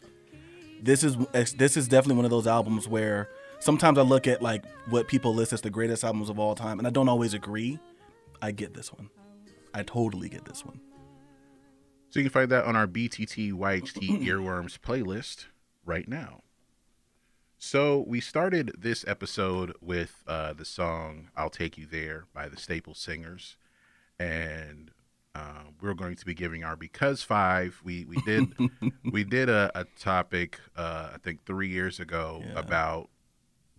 Speaker 3: This is this is definitely one of those albums where sometimes I look at like what people list as the greatest albums of all time, and I don't always agree. I get this one. I totally get this one.
Speaker 1: So you can find that on our BTT YHT Earworms playlist right now. So we started this episode with uh, the song "I'll Take You There" by the Staple Singers, and uh, we're going to be giving our because five. We we did we did a, a topic uh, I think three years ago
Speaker 3: Yeah.
Speaker 1: about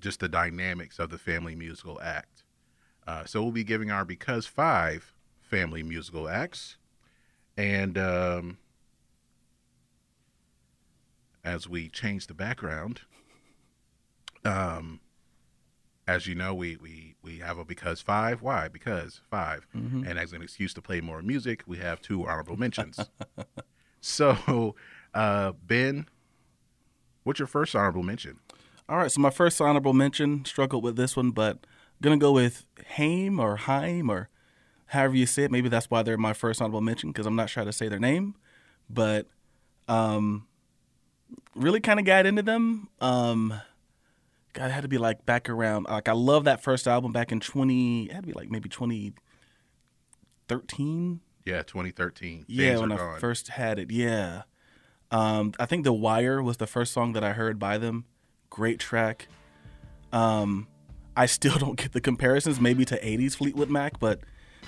Speaker 1: just the dynamics of the family musical act. Uh, so we'll be giving our because five family musical acts. And um, as we change the background, um, as you know, we, we, we have a because five. Why? Because 5 And as an excuse to play more music, we have two honorable mentions. so, uh, Ben, what's your first honorable mention?
Speaker 3: All right, so my first honorable mention struggled with this one, but gonna go with Haim or Haim or however you say it. Maybe that's why they're my first honorable mention because I'm not sure how to say their name, but um, really kind of got into them. Um, God, it had to be like back around. Like I love that first album back in 20. It had to be like maybe 2013.
Speaker 1: Yeah, 2013.
Speaker 3: Yeah,
Speaker 1: Days
Speaker 3: when I
Speaker 1: Gone.
Speaker 3: first had it. Yeah. Um, I think The Wire was the first song that I heard by them. Great track. Um, I still don't get the comparisons, maybe to 80s Fleetwood Mac, but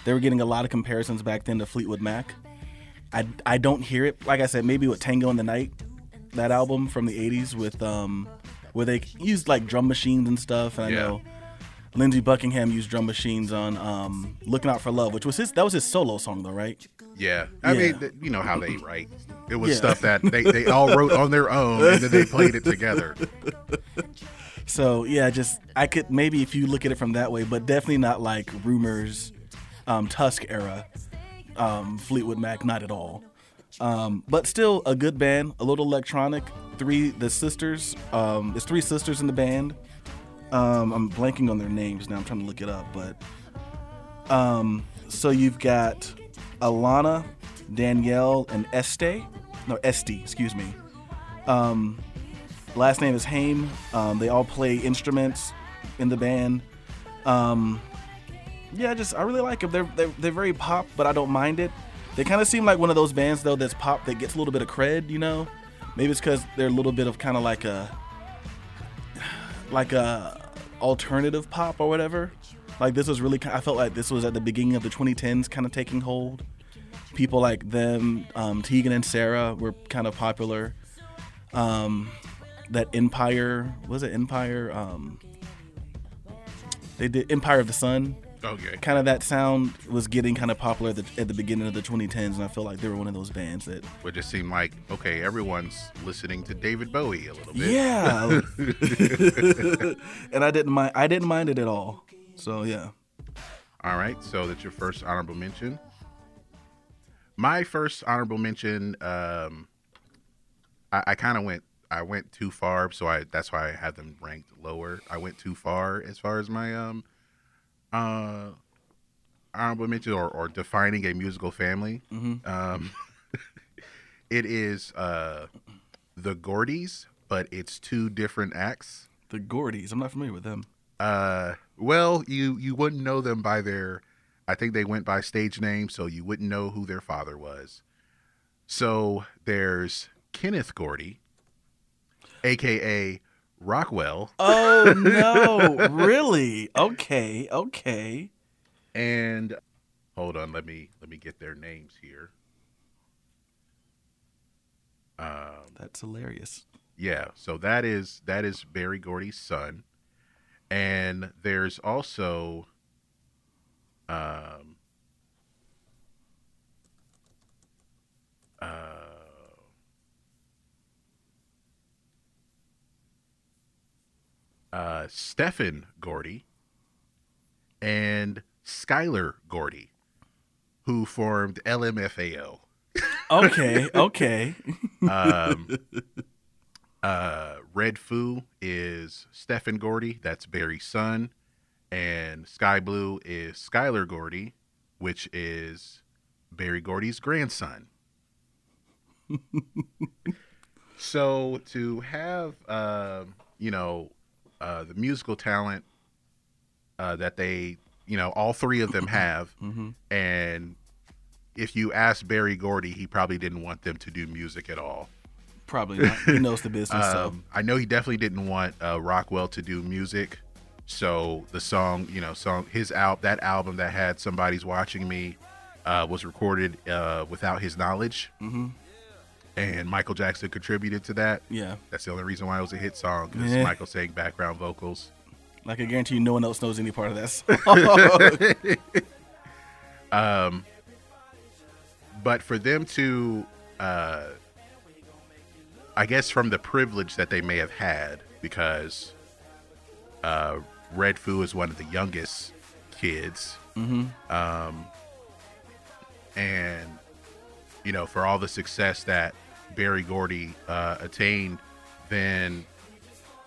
Speaker 3: they were getting a lot of comparisons back then to Fleetwood Mac. I, I don't hear it. Like I said, maybe with Tango in the Night, that album from the 80s with um, where they used like drum machines and stuff. And I
Speaker 1: Yeah.
Speaker 3: know Lindsey Buckingham used drum machines on um, "Looking Out for Love," which was his that was his solo song though, right?
Speaker 1: Yeah, I
Speaker 3: Yeah.
Speaker 1: mean, th- you know how they write. It was
Speaker 3: Yeah.
Speaker 1: stuff that they, they all wrote on their own, and then they played it together.
Speaker 3: So yeah, just I could maybe if you look at it from that way, but definitely not like Rumors, um, Tusk era, um, Fleetwood Mac, not at all. Um, but still a good band, a little electronic. Three the sisters, um, there's three sisters in the band. Um, I'm blanking on their names now. I'm trying to look it up, but um, so you've got Alana, Danielle, and Este. No, Este, excuse me. Um, last name is Haim. Um, they all play instruments in the band. Um, yeah, just I really like them. They're, they're they're very pop, but I don't mind it. They kind of seem like one of those bands though that's pop that gets a little bit of cred, you know. Maybe it's because they're a little bit of kind of like a like a alternative pop or whatever. Like this was really, I felt like this was at the beginning of the 2010s, kind of taking hold. People like them, um, Tegan and Sara were kind of popular. Um, that Empire was it Empire? Um, they did Empire of the Sun.
Speaker 1: Okay.
Speaker 3: Kind of that sound was getting kind of popular at the, at the beginning of the 2010s, and I feel like they were one of those bands that
Speaker 1: It just seemed like okay, everyone's listening to David Bowie a little bit.
Speaker 3: Yeah. and I didn't mind I didn't mind it at all. So yeah.
Speaker 1: All right, so that's your first honorable mention. My first honorable mention, um, I, I kind of went I went too far, so I that's why I have them ranked lower. I went too far as far as my um uh honorable mention or, or defining a musical family. Um, it is uh the Gordys, but it's two different acts.
Speaker 3: The Gordys. I'm not familiar with them.
Speaker 1: Uh, well, you you wouldn't know them by their. I think they went by stage name, so you wouldn't know who their father was. So there's Kenneth Gordy, aka Rockwell,
Speaker 3: Oh no! really? Okay. Okay.
Speaker 1: and hold on, let me let me get their names here. Um,
Speaker 3: That's hilarious.
Speaker 1: yeah, so that is that is Berry Gordy's son, and there's also, um, uh, uh, Stephen Gordy and Skyler Gordy, who formed LMFAO.
Speaker 3: Okay. Okay.
Speaker 1: Um, uh, Redfoo is Stephen Gordy, that's Berry's son, and SkyBlu is Skyler Gordy, which is Berry Gordy's grandson. so to have, um, you know, uh, the musical talent uh, that they, you know, all three of them have, and if you ask Berry Gordy, he probably didn't want them to do music at all.
Speaker 3: Probably not. He knows the business. so
Speaker 1: Um, I know he definitely didn't want uh, Rockwell to do music, so the song, you know, song his out that album that had "Somebody's Watching Me" uh, was recorded uh, without his knowledge, mm-hmm. and Michael Jackson contributed to that.
Speaker 3: yeah.
Speaker 1: That's the only reason why it was a hit song because
Speaker 3: Yeah.
Speaker 1: Michael sang background vocals.
Speaker 3: Like I guarantee you, no one else knows any part of that song.
Speaker 1: but for them to uh i guess from the privilege that they may have had because uh redfoo is one of the youngest kids um and you know for all the success that berry gordy uh attained then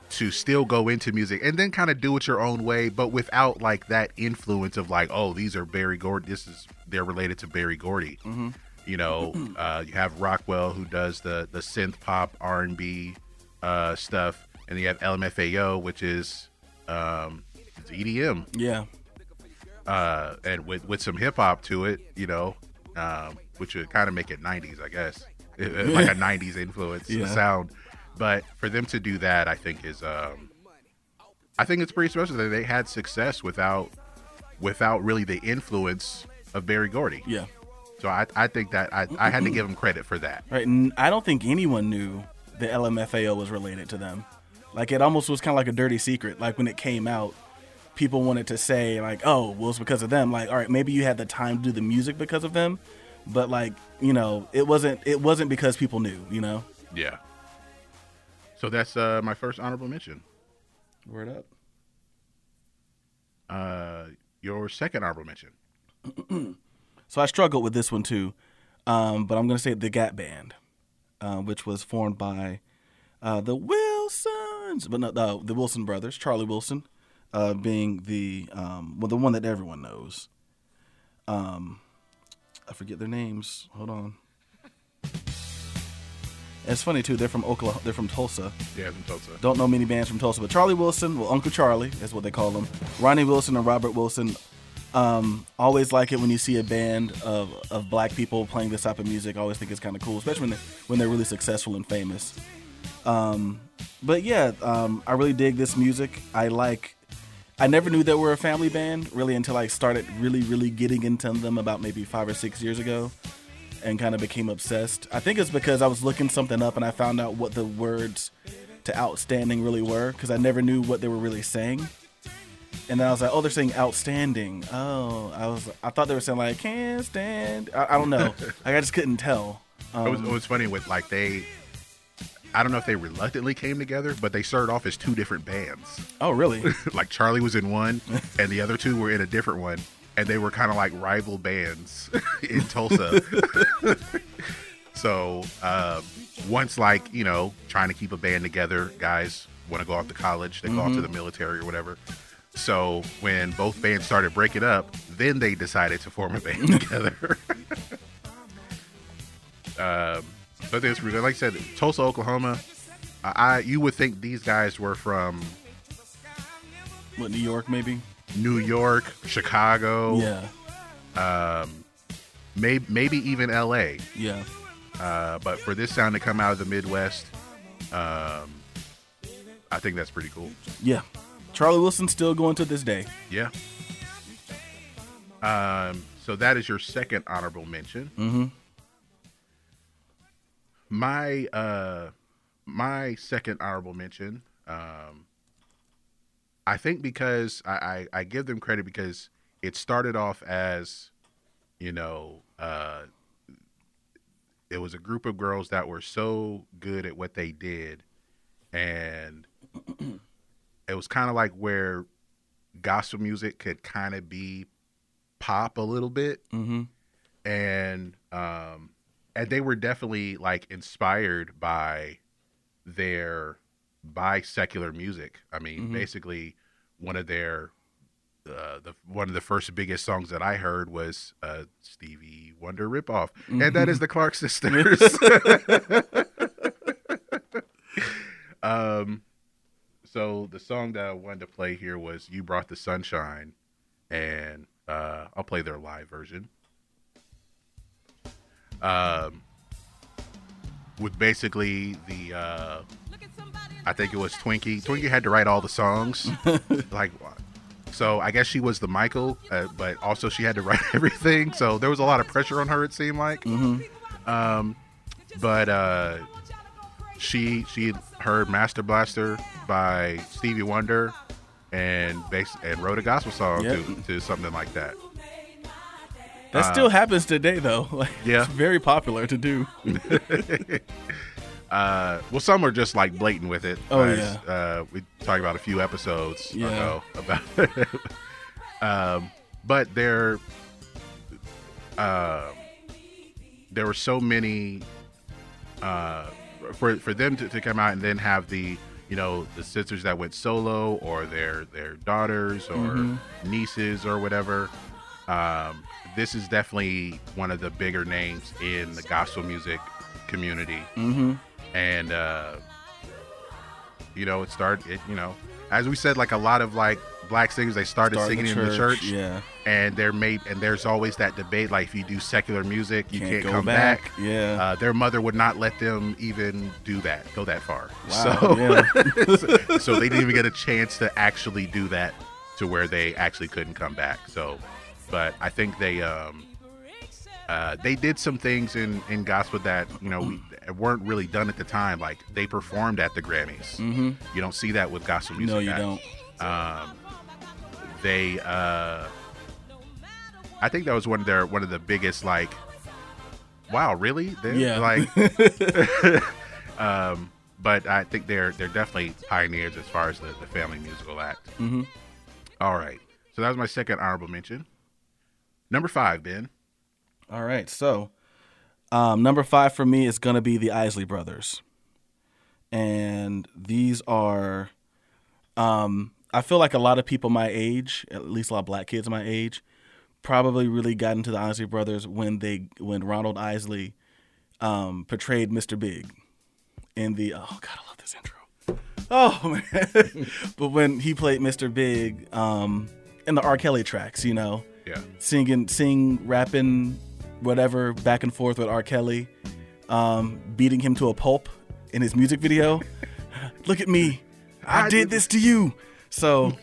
Speaker 1: to still go into music and then kind of do it your own way, but without like that influence of like, oh, these are Berry Gordy. This is they're related to Berry Gordy. You know, uh, you have Rockwell who does the the synth pop R and B uh, stuff, and then you have LMFAO, which is um, it's EDM,
Speaker 3: yeah.
Speaker 1: uh, and with with some hip hop to it. You know, um, which would kind of make it '90s, I guess, like a '90s influence
Speaker 3: Yeah.
Speaker 1: sound. But for them to do that, I think is, um, I think it's pretty special that they had success without, without really the influence of Berry Gordy.
Speaker 3: Yeah.
Speaker 1: So I, I think that I, I had to give him credit for that.
Speaker 3: Right. And I don't think anyone knew the LMFAO was related to them. Like it almost was kind of like a dirty secret. Like when it came out, people wanted to say like, "Oh, well, it's because of them." Like, all right, maybe you had the time to do the music because of them, but like, you know, it wasn't. It wasn't because people knew. You know.
Speaker 1: Yeah. So that's uh, my first honorable mention.
Speaker 3: Word up.
Speaker 1: Uh, your second honorable mention.
Speaker 3: So I struggled with this one too, um, but I'm gonna say the Gap Band, uh, which was formed by uh, the Wilsons, but not the, the Wilson brothers. Charlie Wilson, uh, being the um, well, the one that everyone knows. Um, I forget their names. Hold on. It's funny too. They're from Oklahoma. They're from Tulsa.
Speaker 1: Yeah, from Tulsa.
Speaker 3: Don't know many bands from Tulsa, but Charlie Wilson, well, Uncle Charlie is what they call him. Ronnie Wilson and Robert Wilson. Um, always like it when you see a band of, of black people playing this type of music. I always think it's kind of cool, especially when, they, when they're really successful and famous. Um, but yeah, um, I really dig this music. I like. I never knew that we're a family band really until I started really, really getting into them about maybe five or six years ago and kind of became obsessed. I think it's because I was looking something up and I found out what the words to outstanding really were because I never knew what they were really saying. And then I was like, oh, they're saying outstanding. Oh, I was, I thought they were saying like can't stand. I, I don't know. like, I just couldn't tell. Um,
Speaker 1: it, was, it was funny with like they, I don't know if they reluctantly came together, but they started off as two different bands.
Speaker 3: oh, really?
Speaker 1: like Charlie was in one, and the other two were in a different one, and they were kind of like rival bands in Tulsa. so um, once like you know trying to keep a band together, guys want to go off to college, they go off to the military or whatever. So when both bands started breaking up, then they decided to form a band together. um, but really like I said, Tulsa, Oklahoma. I, I you would think these guys were from
Speaker 3: What New York maybe?
Speaker 1: New York, Chicago,
Speaker 3: Yeah, um,
Speaker 1: maybe maybe even L.A.
Speaker 3: yeah.
Speaker 1: Uh, but for this sound to come out of the Midwest, um, I think that's pretty cool.
Speaker 3: Yeah. Charlie Wilson still going to this day.
Speaker 1: Yeah. Um, so that is your second honorable mention.
Speaker 3: Mm-hmm.
Speaker 1: My uh, my second honorable mention. Um, I think because I, I I give them credit because it started off as, you know, uh, it was a group of girls that were so good at what they did, and it was kind of like where gospel music could kind of be pop a little bit
Speaker 3: Mm-hmm.
Speaker 1: and um and they were definitely like inspired by their by secular music i mean
Speaker 3: Mhm.
Speaker 1: basically one of their uh, the one of the first biggest songs that I heard was uh, Stevie Wonder ripoff, and that is the Clark Sisters. um, so the song that I wanted to play here was "You Brought the Sunshine," and uh, I'll play their live version. Um, with basically the uh, I think it was Twinkie. Twinkie had to write all the songs, like. So I guess she was the Michael, uh, but also she had to write everything. So there was a lot of pressure on her. It seemed like. Um, but uh, she she heard Master Blaster by Stevie Wonder, and bas- and wrote a gospel song
Speaker 3: Yep.
Speaker 1: to, to something like that.
Speaker 3: That still happens today, though. Like,
Speaker 1: yeah.
Speaker 3: it's very popular to do.
Speaker 1: Uh, well, some are just like blatant with it.
Speaker 3: Oh, yeah.
Speaker 1: Uh, we talked about a few episodes
Speaker 3: Yeah.
Speaker 1: ago about um, but there, um, there were so many uh, for for them to, to come out and then have the you know the sisters that went solo or their their daughters or
Speaker 3: Mm-hmm.
Speaker 1: nieces or whatever. Um, this is definitely one of the bigger names in the gospel music community
Speaker 3: Mm-hmm.
Speaker 1: and uh you know it started it you know as we said like a lot of like black singers they started
Speaker 3: Start
Speaker 1: singing in the church
Speaker 3: Yeah.
Speaker 1: and they're made and there's always that debate like if you do secular music you can't,
Speaker 3: go
Speaker 1: come
Speaker 3: back.
Speaker 1: back,
Speaker 3: Yeah.
Speaker 1: uh, their mother would not let them even do that go that far
Speaker 3: Wow,
Speaker 1: so
Speaker 3: yeah.
Speaker 1: so they didn't even get a chance to actually do that to where they actually couldn't come back so but i think they um uh, they did some things in, in gospel that you know we weren't really done at the time. Like they performed at the Grammys.
Speaker 3: Mhm.
Speaker 1: You don't see that with gospel music.
Speaker 3: No, you
Speaker 1: acts.
Speaker 3: don't.
Speaker 1: Um, they, uh, I think that was one of their one of the biggest like, wow, really? They're,
Speaker 3: Yeah.
Speaker 1: Like, um, but I think they're they're definitely pioneers as far as the, the family musical act.
Speaker 3: Mhm.
Speaker 1: All right, so that was my second honorable mention. Number five, Ben.
Speaker 3: All right. So, um, number five for me is going to be the Isley Brothers. And these are, um, I feel like a lot of people my age, at least a lot of black kids my age, probably really got into the Isley Brothers when they when Ronald Isley um, portrayed Mr. Big in the oh god I love this intro oh man but when he played Mr. Big um, in the R Kelly tracks you know
Speaker 1: Yeah.
Speaker 3: singing, sing, rapping, whatever, back and forth with R. Kelly, um, beating him to a pulp in his music video. Look at me, I, did this to you. So,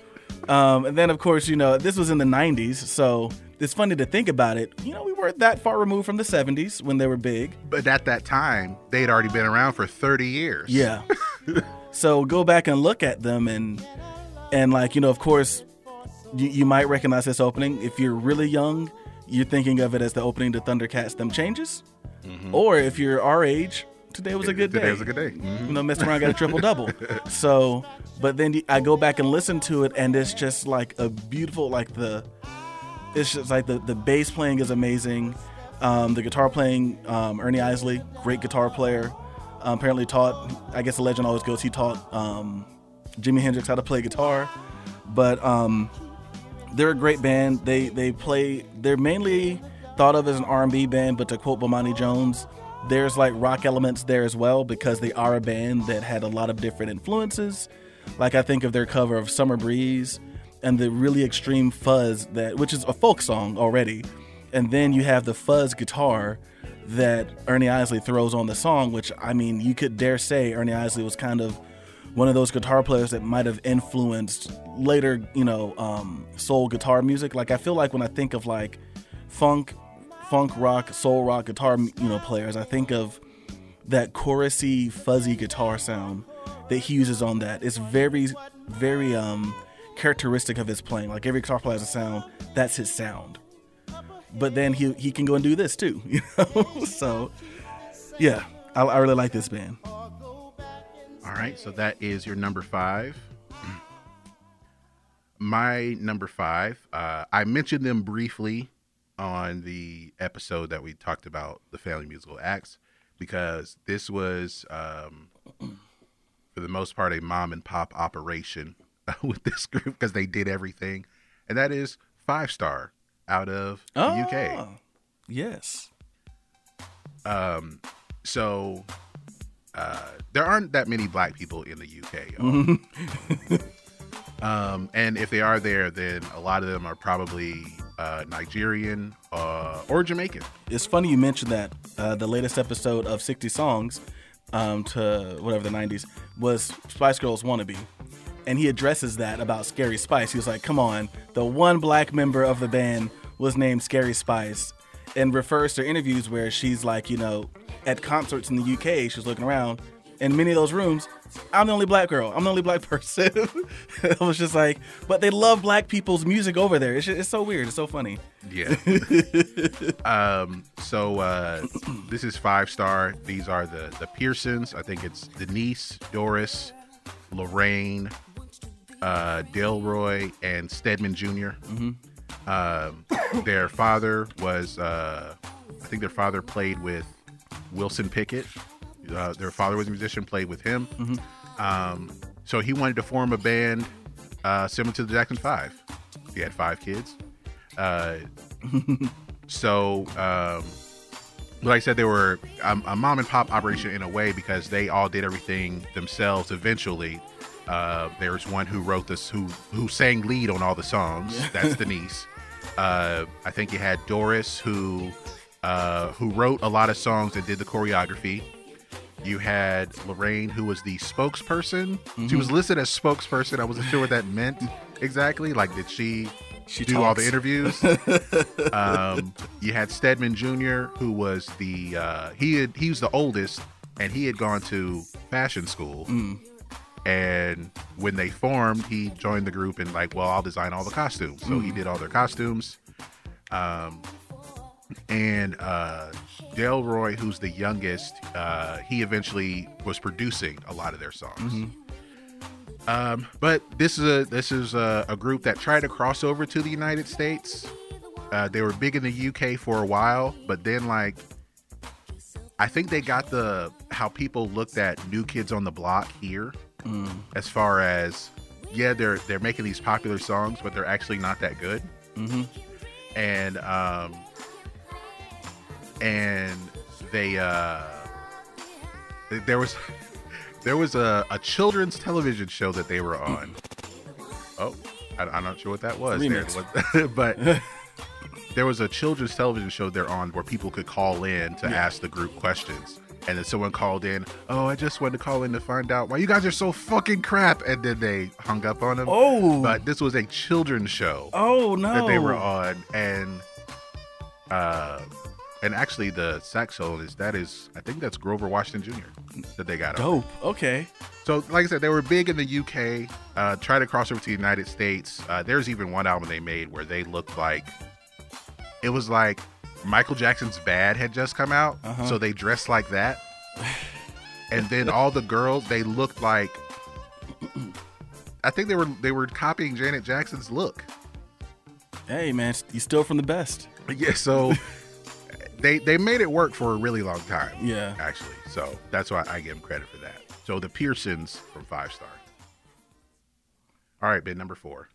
Speaker 3: um, and then of course, you know, this was in the '90s, so it's funny to think about it. You know, we weren't that far removed from the '70s when they were big.
Speaker 1: But at that time, they'd already been around for 30 years.
Speaker 3: Yeah. so go back and look at them and and like you know, of course, you, you might recognize this opening. If you're really young, you're thinking of it as the opening to Thundercat's Them Changes. Or if you're our age, today was a good day.
Speaker 1: Today was a good day. Mhm.
Speaker 3: You know, Mr. Brown got a triple double. So, but then I go back and listen to it, and it's just like a beautiful, like the, it's just like the the bass playing is amazing. Um, the guitar playing, um, Ernie Isley, great guitar player. Um, apparently taught, I guess the legend always goes, he taught um, Jimi Hendrix how to play guitar. But um, they're a great band. They they play. They're mainly thought of as an R&B band, but to quote Bomani Jones, there's like rock elements there as well because they are a band that had a lot of different influences. Like I think of their cover of Summer Breeze and the really extreme fuzz that, which is a folk song already, and then you have the fuzz guitar that Ernie Isley throws on the song, which I mean, you could dare say Ernie Isley was kind of one of those guitar players that might have influenced later, you know, um, soul guitar music. Like I feel like when I think of like funk, funk rock, soul rock guitar, you know, players, I think of that chorusy, fuzzy guitar sound that he uses on that. It's very, very um, characteristic of his playing. Like every guitar player has a sound. That's his sound. But then he he can go and do this too, you know. so yeah, I, I really like this band.
Speaker 1: All right, so that is your number five. My number five, uh, I mentioned them briefly on the episode that we talked about the family musical acts because this was, um, for the most part, a mom and pop operation with this group because they did everything, and that is Five Star out of the UK.
Speaker 3: Ah, Yes.
Speaker 1: Um, so uh, there aren't that many black people in the UK. um, and if they are there, then a lot of them are probably uh, Nigerian uh, or Jamaican.
Speaker 3: It's funny you mentioned that. Uh, the latest episode of 60 Songs um, to whatever the 90s was Spice Girls Wannabe. And he addresses that about Scary Spice. He was like, come on, the one black member of the band was named Scary Spice. And refers to interviews where she's like, you know, at concerts in the UK, she's looking around. In many of those rooms, I'm the only black girl. I'm the only black person. I was just like, but they love black people's music over there. It's, just, it's so weird. It's so funny.
Speaker 1: Yeah. um, so uh, this is five star. These are the the Pearsons. I think it's Denise, Doris, Lorraine, uh, Delroy, and Stedman junior Um, their father was, uh, I think their father played with Wilson Pickett. Uh, their father was a musician, played with him. Um, so he wanted to form a band uh, similar to the Jackson Five. He had five kids. Uh, so, um, like I said, they were um, a mom and pop operation in a way because they all did everything themselves. Eventually, uh, there's one who wrote this, who who sang lead on all the songs. That's Denise. Uh, I think you had Doris, who uh, who wrote a lot of songs and did the choreography. You had Lorraine, who was the spokesperson. She was listed as spokesperson. I wasn't sure what that meant exactly. Like, did she,
Speaker 3: She
Speaker 1: do all the interviews? um, you had Stedman Jr., who was the uh, he had he was the oldest, and he had gone to fashion school. And when they formed, he joined the group and like, well, I'll design all the costumes. So he did all their costumes. Um, and uh, Delroy, who's the youngest, uh, he eventually was producing a lot of their songs. Um, but this is a this is a, a group that tried to cross over to the United States. Uh, they were big in the UK for a while, but then like I think they got the how people looked at New Kids on the Block here, as far as yeah they're they're making these popular songs, but they're actually not that good.
Speaker 3: Mm-hmm.
Speaker 1: And um, and they uh, there was there was a, a children's television show that they were on. Oh, I, I'm not sure what that was, there, but there was a children's television show they're on where people could call in to ask the group questions. And then someone called in, oh, I just wanted to call in to find out why you guys are so fucking crap. And then they hung up on them.
Speaker 3: Oh.
Speaker 1: But this was a children's show
Speaker 3: Oh no!
Speaker 1: that they were on, and uh, and actually the saxophonist that is, I think that's Grover Washington Jr. that they got.
Speaker 3: Dope. Okay.
Speaker 1: So, like I said, they were big in the UK. Uh, tried to cross over to the United States. Uh, there's even one album they made where they looked like it was like Michael Jackson's "Bad" had just come out,
Speaker 3: Uh-huh.
Speaker 1: so they dressed like that. And then all the girls, they looked like. I think they were they were copying Janet Jackson's look.
Speaker 3: Hey man, you still from the best.
Speaker 1: Yeah, so they they made it work for a really long time.
Speaker 3: Yeah.
Speaker 1: actually. So that's why I give them credit for that. So the Pearsons from Five Star. All right, Ben, number four.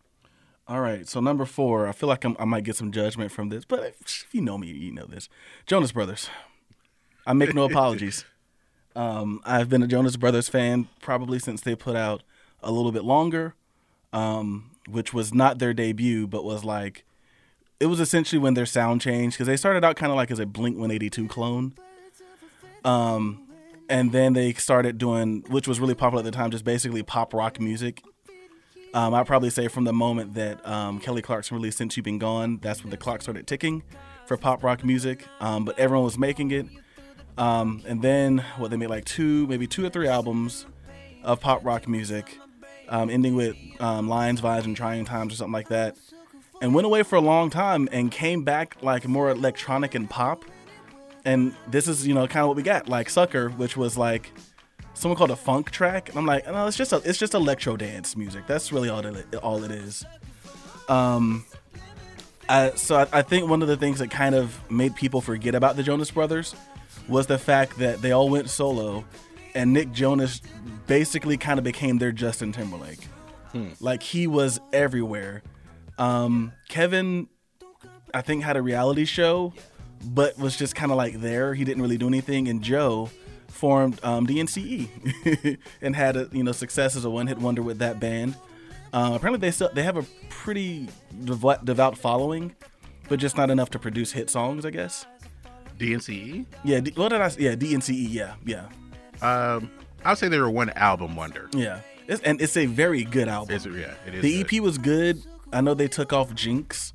Speaker 3: All right, so number four, I feel like I'm, I might get some judgment from this, but if, if you know me, you know this. Jonas Brothers. I make no apologies. Um, I've been a Jonas Brothers fan probably since they put out a little bit longer, um, which was not their debut, but was like it was essentially when their sound changed because they started out kind of like as a Blink 182 clone. Um, and then they started doing, which was really popular at the time, just basically pop rock music. Um, I'd probably say from the moment that um, Kelly Clarkson released Since You've Been Gone, that's when the clock started ticking for pop rock music. Um, but everyone was making it. Um, and then, what, they made like two, maybe two or three albums of pop rock music, um, ending with Lines, Vines, and Trying Times or something like that. And went away for a long time and came back like more electronic and pop. And this is, you know, kind of what we got, like Sucker, which was like someone called a funk track, and I'm like, no, it's just a, it's just electro dance music. That's really all it all it is. Um, I, so I, I think one of the things that kind of made people forget about the Jonas Brothers was the fact that they all went solo, and Nick Jonas basically kind of became their Justin Timberlake. Like he was everywhere. Um, Kevin, I think, had a reality show, but was just kind of like there. He didn't really do anything. And Joe formed um, DNCE and had a you know success as a one hit wonder with that band. Uh, apparently, they still they have a pretty devout, devout following, but just not enough to produce hit songs, I guess.
Speaker 1: DNCE.
Speaker 3: Yeah, D, what did I? Yeah, DNCE. Yeah, yeah,
Speaker 1: Um, I'll say they were one album wonder.
Speaker 3: yeah. It's, and it's a very good album.
Speaker 1: Is it? Yeah, it is.
Speaker 3: The
Speaker 1: good.
Speaker 3: EP was good. I know they took off Jinx,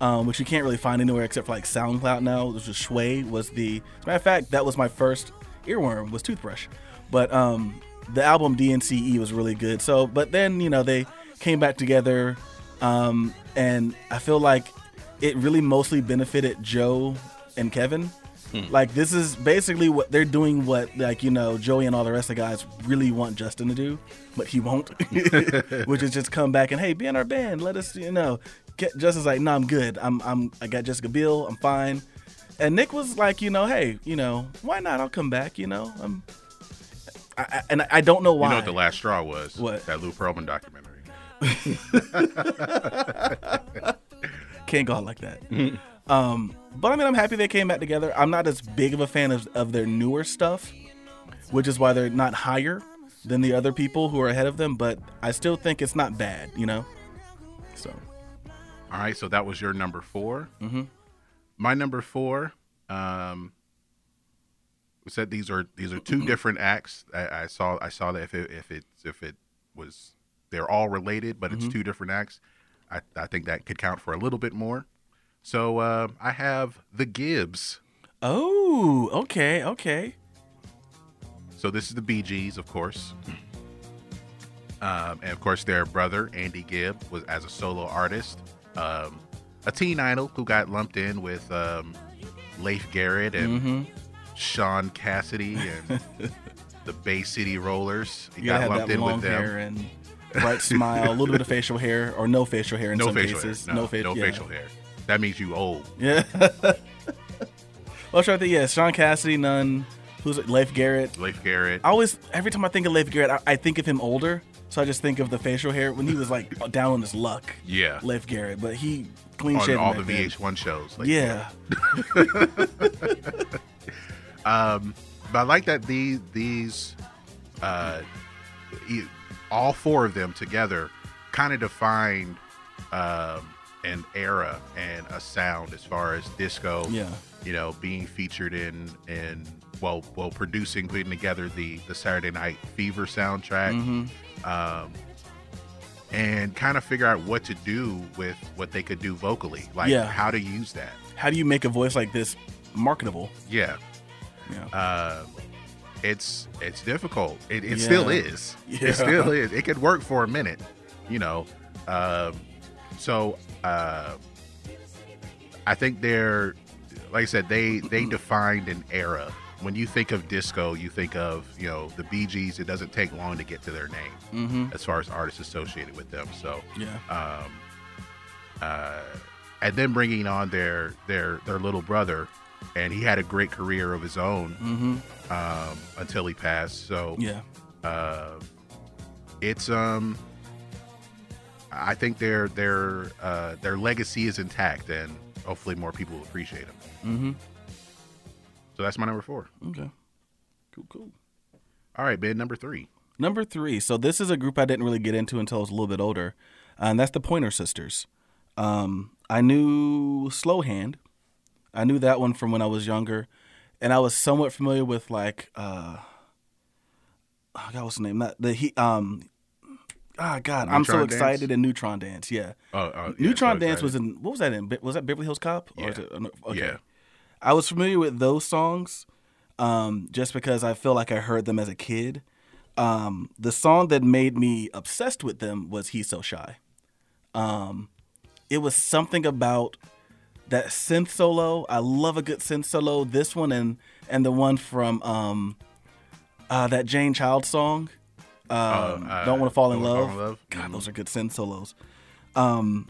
Speaker 3: um, which you can't really find anywhere except for like SoundCloud now. Which was Shui was the. As a matter of fact, that was my first earworm was Toothbrush, but um, the album DNCE was really good. So, but then you know they came back together, um, and I feel like it really mostly benefited Joe and Kevin. Like this is basically what they're doing. What like you know Joey and all the rest of the guys really want Justin to do, but he won't. Which is just come back and hey, be in our band. Let us you know. Get, Justin's like, no, I'm good. I'm I'm I got Jessica Biel. I'm fine. And Nick was like, you know, hey, you know, why not? I'll come back. You know, I'm. I, I, and I don't know why.
Speaker 1: You know what the last straw was?
Speaker 3: What?
Speaker 1: That Lou Pearlman documentary.
Speaker 3: Can't go out like that. um, but I mean, I'm happy they came back together. I'm not as big of a fan of, of their newer stuff, which is why they're not higher than the other people who are ahead of them. But I still think it's not bad, you know. So
Speaker 1: All right, so that was your number 4 Mm-hmm. My number four. Um, we said these are these are two different acts. I, I saw I saw that if it if it if it was they're all related, but it's two different acts. I I think that could count for a little bit more. So uh, I have the Gibbs.
Speaker 3: oh, okay, okay.
Speaker 1: So this is the Bee Gees, of course. Um, and of course, their brother Andy Gibb was as a solo artist, um, a teen idol who got lumped in with um, Leif Garrett and
Speaker 3: Mm-hmm.
Speaker 1: Shaun Cassidy and the Bay City Rollers. He
Speaker 3: You
Speaker 1: got lumped in with them.
Speaker 3: and bright smile, a little bit of facial hair, or no facial hair in
Speaker 1: No
Speaker 3: some
Speaker 1: facial
Speaker 3: cases.
Speaker 1: hair. No,
Speaker 3: fa-
Speaker 1: no
Speaker 3: yeah.
Speaker 1: facial hair. That means you old.
Speaker 3: Yeah. well, sure. I think yeah, Shaun Cassidy, none. Who's it? Leif Garrett.
Speaker 1: Leif Garrett.
Speaker 3: I always, every time I think of Leif Garrett, I, I think of him older. So I just think of the facial hair when he was like down on his luck.
Speaker 1: Yeah.
Speaker 3: Leif Garrett, but he clean shaven.
Speaker 1: all the
Speaker 3: then.
Speaker 1: VH1 shows. Like,
Speaker 3: Yeah.
Speaker 1: Um, but I like that these these uh, all four of them together kind of defined um, an era and a sound as far as disco.
Speaker 3: Yeah.
Speaker 1: You know, being featured in and well, well, producing, putting together the the Saturday Night Fever soundtrack.
Speaker 3: Mm-hmm.
Speaker 1: Um, and kind of figure out what to do with what they could do vocally, like
Speaker 3: Yeah.
Speaker 1: how to use that.
Speaker 3: How do you make a voice like this marketable?
Speaker 1: Yeah,
Speaker 3: Yeah.
Speaker 1: uh, it's it's difficult. It, it still is.
Speaker 3: Yeah.
Speaker 1: It still is. It could work for a minute, you know. Um, so uh, I think they're, like I said, they they defined an era. When you think of disco, you think of you know the Bee Gees. It doesn't take long to get to their name
Speaker 3: mm-hmm.
Speaker 1: as far as artists associated with them. So
Speaker 3: Yeah.
Speaker 1: um, uh, and then bringing on their their their little brother, and he had a great career of his own um, until he passed. So
Speaker 3: Yeah.
Speaker 1: uh, it's um, I think their their uh, their legacy is intact, and hopefully more people will appreciate them.
Speaker 3: Mm-hmm.
Speaker 1: So that's my number four.
Speaker 3: Okay. Cool, cool.
Speaker 1: All right, Ben, number three.
Speaker 3: Number three. So this is a group I didn't really get into until I was a little bit older, and that's the Pointer Sisters. Um, I knew Slow Hand. I knew that one from when I was younger, and I was somewhat familiar with like uh, oh God, what's the name? Not the he um. Ah, God, I'm so
Speaker 1: Neutron Dance?
Speaker 3: excited in Neutron Dance. Yeah,
Speaker 1: Oh, uh, yeah,
Speaker 3: Neutron
Speaker 1: so
Speaker 3: Dance was in what was that in? Was that Beverly Hills Cop? Or
Speaker 1: Yeah.
Speaker 3: is it, okay.
Speaker 1: Yeah.
Speaker 3: I was familiar with those songs, um, just because I feel like I heard them as a kid. Um, the song that made me obsessed with them was "He's So Shy." Um, it was something about that synth solo. I love a good synth solo. This one and and the one from um, uh, that Jane Child song. Um,
Speaker 1: uh,
Speaker 3: Don't want to fall in love.
Speaker 1: Love?
Speaker 3: God, those are good synth solos. Um,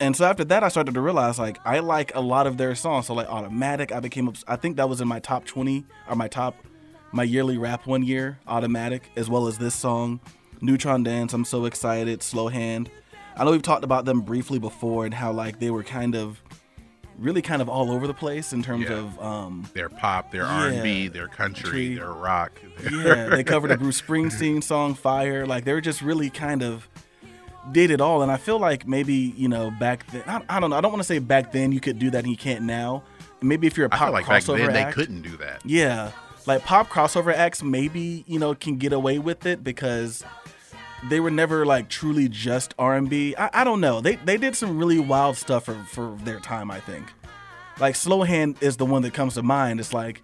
Speaker 3: and so after that, I started to realize like I like a lot of their songs. So like Automatic, I became. obs- I think that was in my top twenty or my top, my yearly rap one year. Automatic, as well as this song, Neutron Dance. I'm so excited. Slow Hand. I know we've talked about them briefly before and how like they were kind of, really kind of all over the place in terms
Speaker 1: Yeah.
Speaker 3: of um,
Speaker 1: Their pop, their R and B, their country,
Speaker 3: Country.
Speaker 1: their rock.
Speaker 3: yeah, they covered a Bruce Springsteen song, Fire. Like they were just really kind of did it all. And I feel like maybe you know back then, I, I don't know. I don't want to say back then you could do that and you can't now. Maybe if you're a pop
Speaker 1: like
Speaker 3: crossover
Speaker 1: then they couldn't do that.
Speaker 3: yeah, like pop crossover acts maybe you know can get away with it because they were never like truly just R and B. I, I don't know. They they did some really wild stuff for for their time. I think. Like Slow Hand is the one that comes to mind. It's like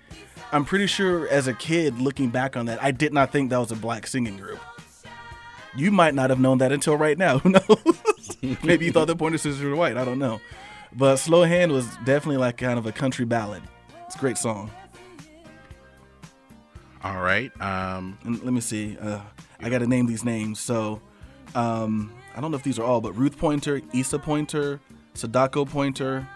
Speaker 3: I'm pretty sure as a kid looking back on that, I did not think that was a black singing group. You might not have known that until right now. Who knows? Maybe you thought the Pointer Sisters were white. I don't know. But Slow Hand was definitely like kind of a country ballad. It's a great song.
Speaker 1: All right. Um,
Speaker 3: and let me see. Uh, I got to name these names. So, um, I don't know if these are all, but Ruth Pointer, Issa Pointer, Sadako Pointer,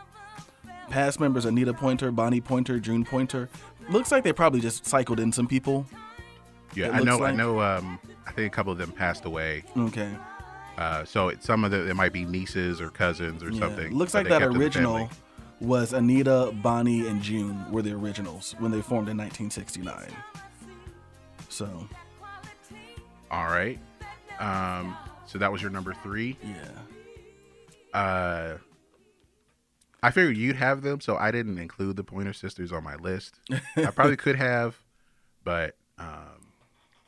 Speaker 3: past members Anita Pointer, Bonnie Pointer, June Pointer. Looks like they probably just cycled in some people.
Speaker 1: yeah, I know.
Speaker 3: looks
Speaker 1: I know. Um, I think a couple of them passed away.
Speaker 3: Okay.
Speaker 1: Uh, so it, some of them it might be nieces or cousins or
Speaker 3: Yeah.
Speaker 1: something.
Speaker 3: Looks like that
Speaker 1: kept it in the
Speaker 3: original was Anita, Bonnie, and June were the originals when they formed in 1969. So,
Speaker 1: All right. Um, so that was your number three.
Speaker 3: yeah.
Speaker 1: Uh, I figured you'd have them, so I didn't include the Pointer Sisters on my list. I probably could have, but um,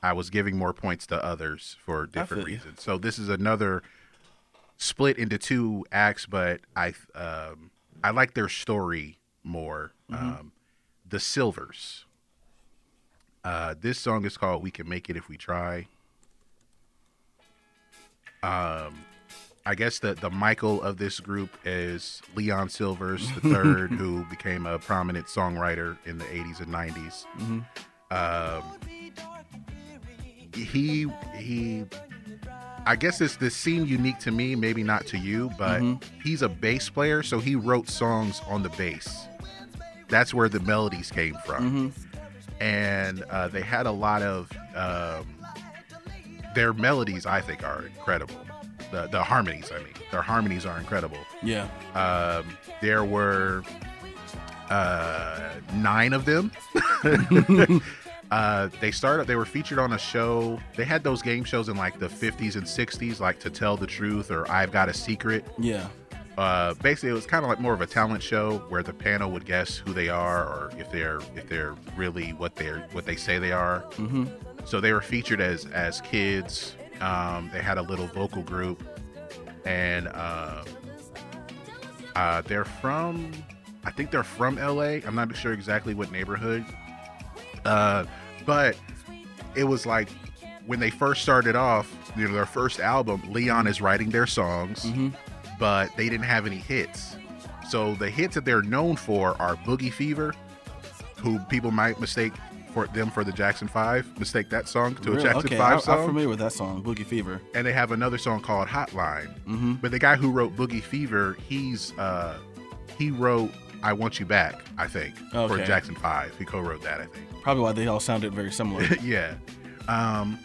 Speaker 1: I was giving more points to others for different reasons. So this is another split into two acts, but I um, I like their story more.
Speaker 3: Mm-hmm.
Speaker 1: Um, the Sylvers. Uh, this song is called "We Can Make It If We Try." Um, I guess the the Michael of this group is Leon Sylvers the third, who became a prominent songwriter in the '80s and '90s. Um, he he. I guess it's this seemed unique to me, maybe not to you, but he's a bass player, so he wrote songs on the bass. That's where the melodies came from, and uh, they had a lot of um, their melodies. I think are incredible. The the harmonies, I mean, their harmonies are incredible.
Speaker 3: Yeah.
Speaker 1: Um, there were uh, nine of them. uh, they started. They were featured on a show. They had those game shows in like the 50s and 60s, like To Tell the Truth or I've Got a Secret.
Speaker 3: Yeah.
Speaker 1: Uh, basically, it was kind of like more of a talent show where the panel would guess who they are or if they're if they're really what they're what they say they are.
Speaker 3: Mm-hmm.
Speaker 1: So they were featured as as kids. Um, they had a little vocal group, and um, uh, they're from, I think they're from LA. I'm not sure exactly what neighborhood, uh, but it was like when they first started off, you know, their first album. Leon is writing their songs, but they didn't have any hits. So the hits that they're known for are Boogie Fever, who people might mistake for them for the Jackson Five, mistake that song to a Jackson
Speaker 3: okay,
Speaker 1: Five
Speaker 3: I,
Speaker 1: song
Speaker 3: I'm familiar with that song, Boogie Fever.
Speaker 1: and they have another song called Hotline.
Speaker 3: Mm-hmm.
Speaker 1: But the guy who wrote Boogie Fever, he's uh, he wrote "I Want You Back." I think for Jackson Five. He co-wrote that. I think.
Speaker 3: Probably why they all sounded very similar.
Speaker 1: yeah. Um,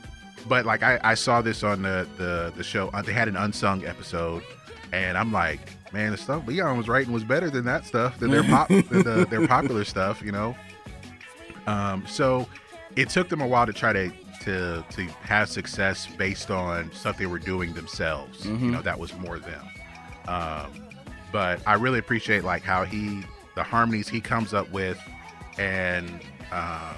Speaker 1: but like I, I saw this on the the the show. Uh, they had an unsung episode, and I'm like, man, the stuff Leon was writing was better than that stuff than their pop than the, their popular stuff, you know. Um, so it took them a while to try to to to have success based on stuff they were doing themselves. You know, that was more them. Um, but I really appreciate like how he the harmonies he comes up with, and um,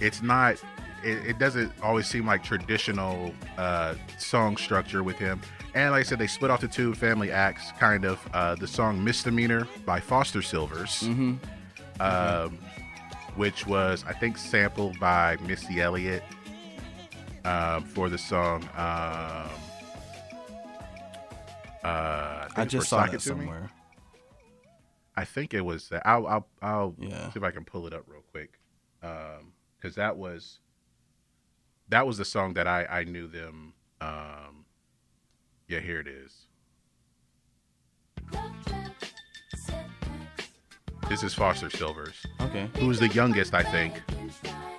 Speaker 1: it's not it, it doesn't always seem like traditional uh, song structure with him. And like I said, they split off the two family acts, kind of. Uh, the song "Misdemeanor" by Foster Sylvers, um, which was I think sampled by Missy Elliott um, for the song. Um, uh, think
Speaker 3: I just saw
Speaker 1: It To Me.
Speaker 3: somewhere.
Speaker 1: I think it was that. I'll I'll, I'll
Speaker 3: Yeah.
Speaker 1: see if I can pull it up real quick, because that was that was the song that I I knew them. Um, yeah, here it is. This is Foster Sylvers,
Speaker 3: Okay.
Speaker 1: who's the youngest, I think.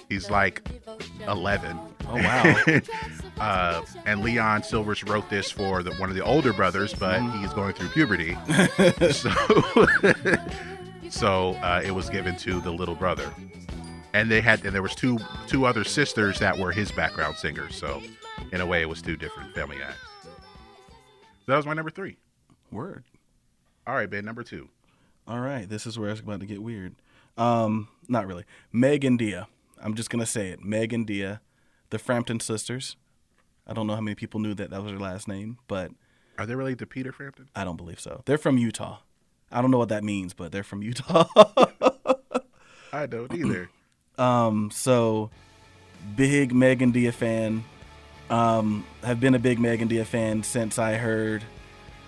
Speaker 1: He's like eleven.
Speaker 3: Oh wow.
Speaker 1: Uh, and Leon Sylvers wrote this for the, one of the older brothers, but
Speaker 3: Mm-hmm.
Speaker 1: he's going through puberty. so so uh, it was given to the little brother. And they had and there was two two other sisters that were his background singers. So in a way it was two different family acts. That was my number three.
Speaker 3: Word.
Speaker 1: All right, Ben, number two.
Speaker 3: All right, this is where it's about to get weird. Um, not really. Meg and Dia. I'm just gonna say it. Meg and Dia, the Frampton sisters. I don't know how many people knew that that was her last name, but
Speaker 1: Are they related to Peter Frampton?
Speaker 3: I don't believe so. They're from Utah. I don't know what that means, but they're from Utah.
Speaker 1: I don't either.
Speaker 3: um, so big Meg and Dia fan. Um, have been a big Meg and Dia fan since I heard.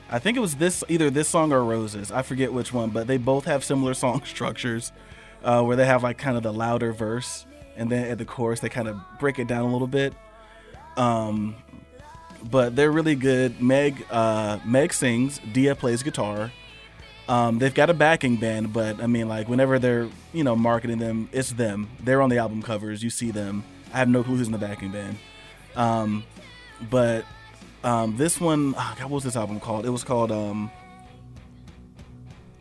Speaker 3: I think it was this either this song or Roses. I forget which one, but they both have similar song structures, uh, where they have like kind of the louder verse, and then at the chorus they kind of break it down a little bit. Um, but they're really good. Meg, uh, Meg sings. Dia plays guitar. Um, they've got a backing band, but I mean, like whenever they're you know marketing them, it's them. They're on the album covers. You see them. I have no clue who's in the backing band. Um, but um, this one, ah, God, what was this album called? It was called um,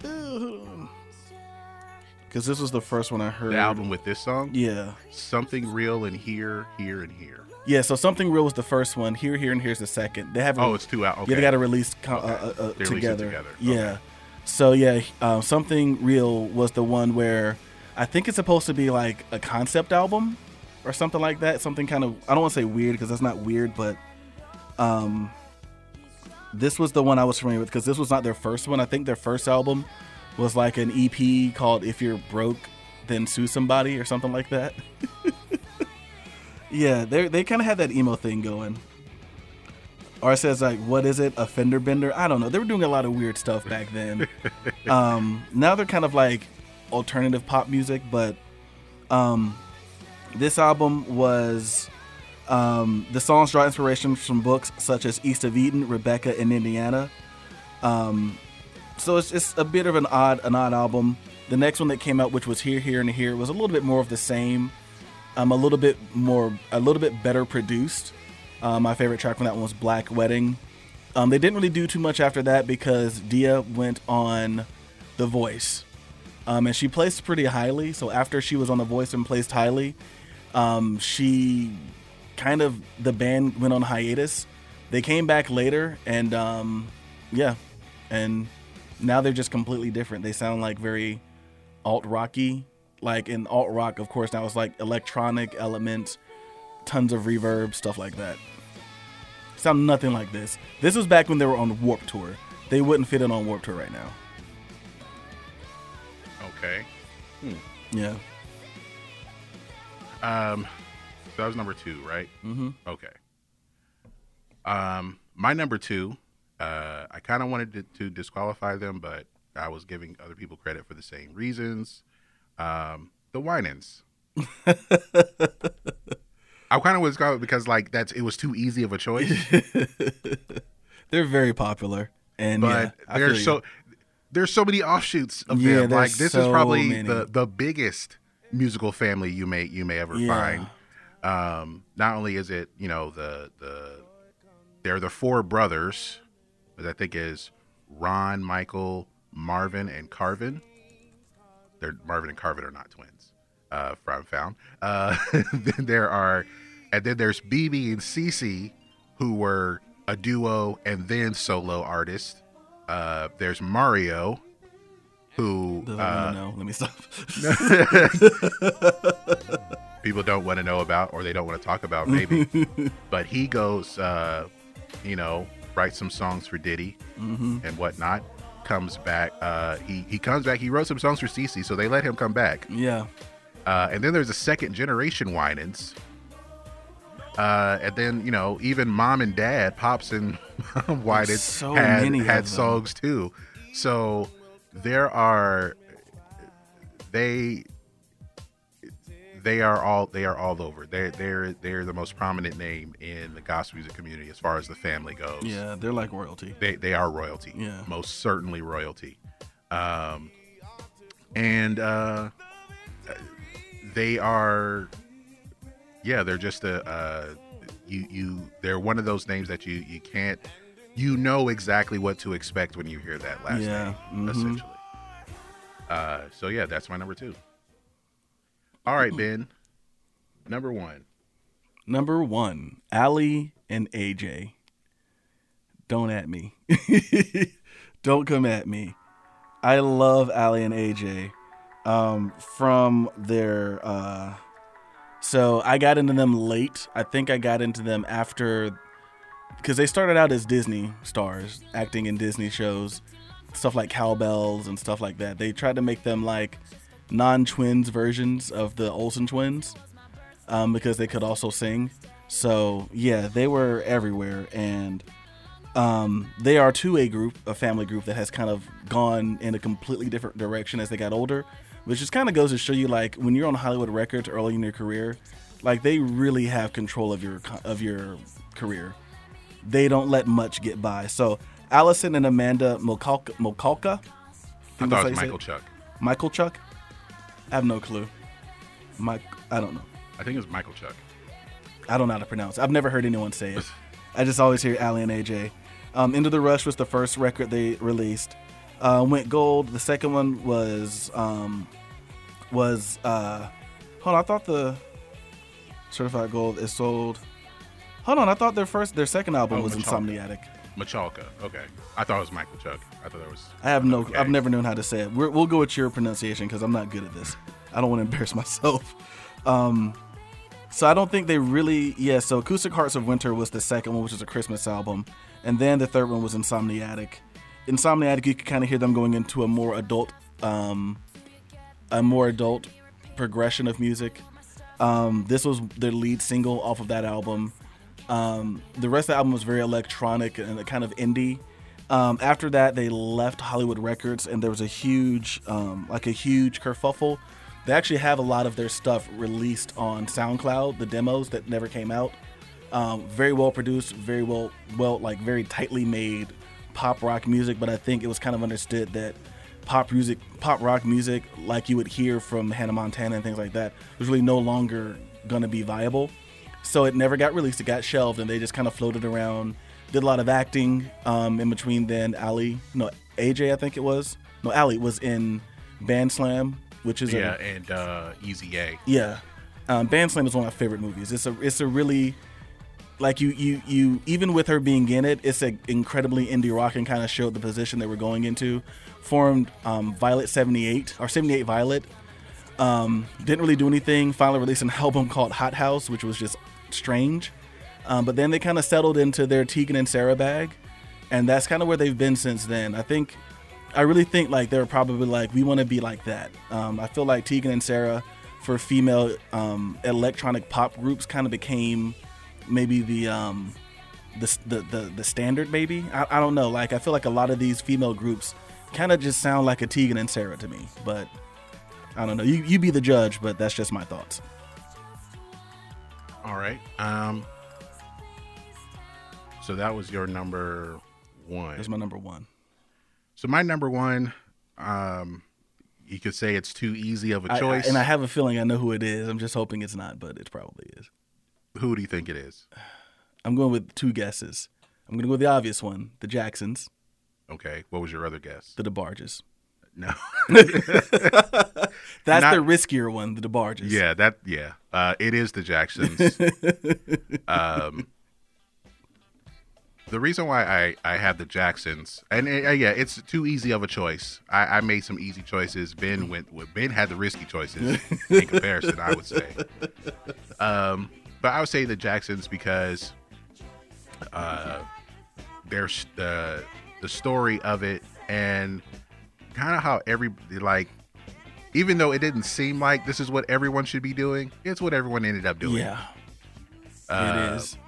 Speaker 3: because this was the first one I heard.
Speaker 1: The album with this song?
Speaker 3: Yeah,
Speaker 1: Something real and here, here, and here.
Speaker 3: yeah. So something real was the first one. Here, here, and here's the second. They haven't.
Speaker 1: Oh, it's two out. Okay.
Speaker 3: Yeah, they got to release co-
Speaker 1: Okay.
Speaker 3: uh, uh, uh,
Speaker 1: They released it
Speaker 3: together.
Speaker 1: together.
Speaker 3: Yeah.
Speaker 1: Okay.
Speaker 3: So yeah, uh, something real was the one where I think it's supposed to be like a concept album or something like that. Something kind of I don't want to say weird because that's not weird, but um, this was the one I was familiar with because this was not their first one. I think their first album was like an EP called "If You're Broke, Then Sue Somebody" or something like that. yeah, they they kind of had that emo thing going. Or it says like, what is it? A fender bender? I don't know. They were doing a lot of weird stuff back then. um, now they're kind of like alternative pop music, but um, this album was um, the songs draw inspiration from books such as East of Eden, Rebecca, and Indiana. Um, so it's, it's a bit of an odd an odd album. The next one that came out, which was Here, Here, and Here, was a little bit more of the same. Um, a little bit more, a little bit better produced. Uh, my favorite track from that one was Black Wedding. Um, they didn't really do too much after that because Dia went on The Voice. Um, and she placed pretty highly. So after she was on The Voice and placed highly, um, she kind of, the band went on hiatus. They came back later and, um, yeah. And now they're just completely different. They sound like very alt rocky. Like in alt rock, of course, now it's like electronic elements, tons of reverb, stuff like that. Sound nothing like this. This was back when they were on Warped Tour. They wouldn't fit in on Warped Tour right now.
Speaker 1: Okay.
Speaker 3: Yeah.
Speaker 1: Um, so that was number two, right? Mm-hmm. Okay. Um, my number two, uh, I kind of wanted to, to disqualify them, but I was giving other people credit for the same reasons. Um, the Winans. I kind of was going because like that's it was too easy of a choice,
Speaker 3: They're very popular. And
Speaker 1: but
Speaker 3: yeah, I
Speaker 1: they're
Speaker 3: feel you.
Speaker 1: so there's so many offshoots of
Speaker 3: Yeah,
Speaker 1: them. Like
Speaker 3: there's
Speaker 1: this is probably
Speaker 3: many.
Speaker 1: the the biggest musical family you may you may ever
Speaker 3: Yeah.
Speaker 1: find. Um, not only is it you know the the they're the four brothers, that I think is Ron, Michael, Marvin, and Carvin. They're Marvin and Carvin are not twins. Uh, from found. Uh, then there are, and then there's BeBe and Cece, who were a duo and then solo artists. Uh, there's Mario, who
Speaker 3: Doesn't
Speaker 1: uh,
Speaker 3: know. Let me stop.
Speaker 1: people don't want to know about or they don't want to talk about maybe but he goes uh you know writes some songs for diddy and whatnot comes back uh he he comes back he wrote some songs for Cece, so they let him come back
Speaker 3: yeah.
Speaker 1: uh and then there's a second generation Winans uh and then you know even mom and dad pops and Winans
Speaker 3: so
Speaker 1: had had songs too so there are they they are all they are all over. They're they're they're the most prominent name in the gospel music community as far as the family goes.
Speaker 3: Yeah, they're like royalty.
Speaker 1: They they are royalty.
Speaker 3: Yeah.
Speaker 1: Most certainly royalty. Um and uh they are yeah, they're just a uh you you they're one of those names that you you can't you know exactly what to expect when you hear that last
Speaker 3: Yeah,
Speaker 1: name
Speaker 3: mhm.
Speaker 1: essentially. Uh so yeah, that's my number 2. All right, Ben. Number 1.
Speaker 3: Number one, Aly and AJ. Don't at me. Don't come at me. I love Aly and AJ. Um, from their uh so I got into them late. I think I got into them after because they started out as Disney stars, acting in Disney shows, stuff like Cow Belles and stuff like that. They tried to make them like non-twins versions of the Olsen twins um, because they could also sing. So yeah, they were everywhere, and um, they are to a group, a family group that has kind of gone in a completely different direction as they got older, which just kind of goes to show you like when you're on Hollywood Records early in your career, like they really have control of your of your career. They don't let much get by. So Allison and Amanda Mokalka, Mokalka
Speaker 1: I thought it was Michael Chuck.
Speaker 3: Michael Chuck. I have no clue. Mike, I don't know.
Speaker 1: I think it was Michael Chuck.
Speaker 3: I don't know how to pronounce. it. I've never heard anyone say it. I just always hear Aly and AJ. Um, Into the Rush was the first record they released. Uh, went gold. The second one was um, was uh, hold on. I thought the certified gold is sold. Hold on. I thought their first their second album
Speaker 1: Oh,
Speaker 3: was
Speaker 1: Metallica.
Speaker 3: Insomniatic.
Speaker 1: Machalka. Okay. I thought it was Michael Chuck. I thought that was.
Speaker 3: I have no.
Speaker 1: Okay.
Speaker 3: I've never known how to say it. We're, we'll go with your pronunciation because I'm not good at this. I don't want to embarrass myself. Um, so I don't think they really. Yeah. So Acoustic Hearts of Winter was the second one, which is a Christmas album, and then the third one was Insomniatic. Insomniatic, you could kind of hear them going into a more adult, um, a more adult progression of music. Um, this was their lead single off of that album. Um, the rest of the album was very electronic and kind of indie. Um, after that, they left Hollywood Records, and there was a huge, um, like a huge kerfuffle. They actually have a lot of their stuff released on SoundCloud, the demos that never came out. Um, very well produced, very well, well, like very tightly made pop rock music. But I think it was kind of understood that pop music, pop rock music, like you would hear from Hannah Montana and things like that, was really no longer gonna be viable. So it never got released. It got shelved, and they just kind of floated around. Did a lot of acting um, in between. Then Aly, no AJ, I think it was. No, Aly was in Band Slam, which is a
Speaker 1: Yeah,
Speaker 3: a
Speaker 1: and uh, Easy A.
Speaker 3: yeah. Um, Band Slam is one of my favorite movies. It's a it's a really like you you you even with her being in it, it's an incredibly indie rock and kind of showed the position they were going into. Formed um, Violet seventy eight or seventy eight Violet. Um, didn't really do anything. Finally released an album called Hot House, which was just strange. Um, but then they kind of settled into their Tegan and Sara bag, and that's kind of where they've been since then. I think, I really think like they're probably like we want to be like that. Um, I feel like Tegan and Sara for female um, electronic pop groups kind of became maybe the um, the, the the the standard. Maybe I, I don't know. Like I feel like a lot of these female groups kind of just sound like a Tegan and Sara to me, but. I don't know. You, you be the judge, but that's just my thoughts.
Speaker 1: All right. Um. So that was your number one.
Speaker 3: That's my number one.
Speaker 1: So my number one, um, you could say it's too easy of a
Speaker 3: I- I-
Speaker 1: choice.
Speaker 3: and I have a feeling I know who it is. I'm just hoping it's not, but it probably is.
Speaker 1: Who do you think it is?
Speaker 3: I'm going with two guesses. I'm going to go with the obvious one: the Jacksons,
Speaker 1: Okay, what was your other guess?
Speaker 3: the DeBarges.
Speaker 1: No.
Speaker 3: That's
Speaker 1: Not-
Speaker 3: the riskier one, the DeBarges.
Speaker 1: yeah, that yeah. Uh, it is the Jacksons. um, the reason why I I have the Jacksons, and uh, yeah, it's too easy of a choice. I, I made some easy choices. Ben went. with- Ben had the risky choices in comparison. I would say. Um, but I would say the Jacksons because uh, there's the the story of it and kind of how every like even though it didn't seem like this is what everyone should be doing, it's what everyone ended up doing.
Speaker 3: Yeah.
Speaker 1: Uh,
Speaker 3: it is.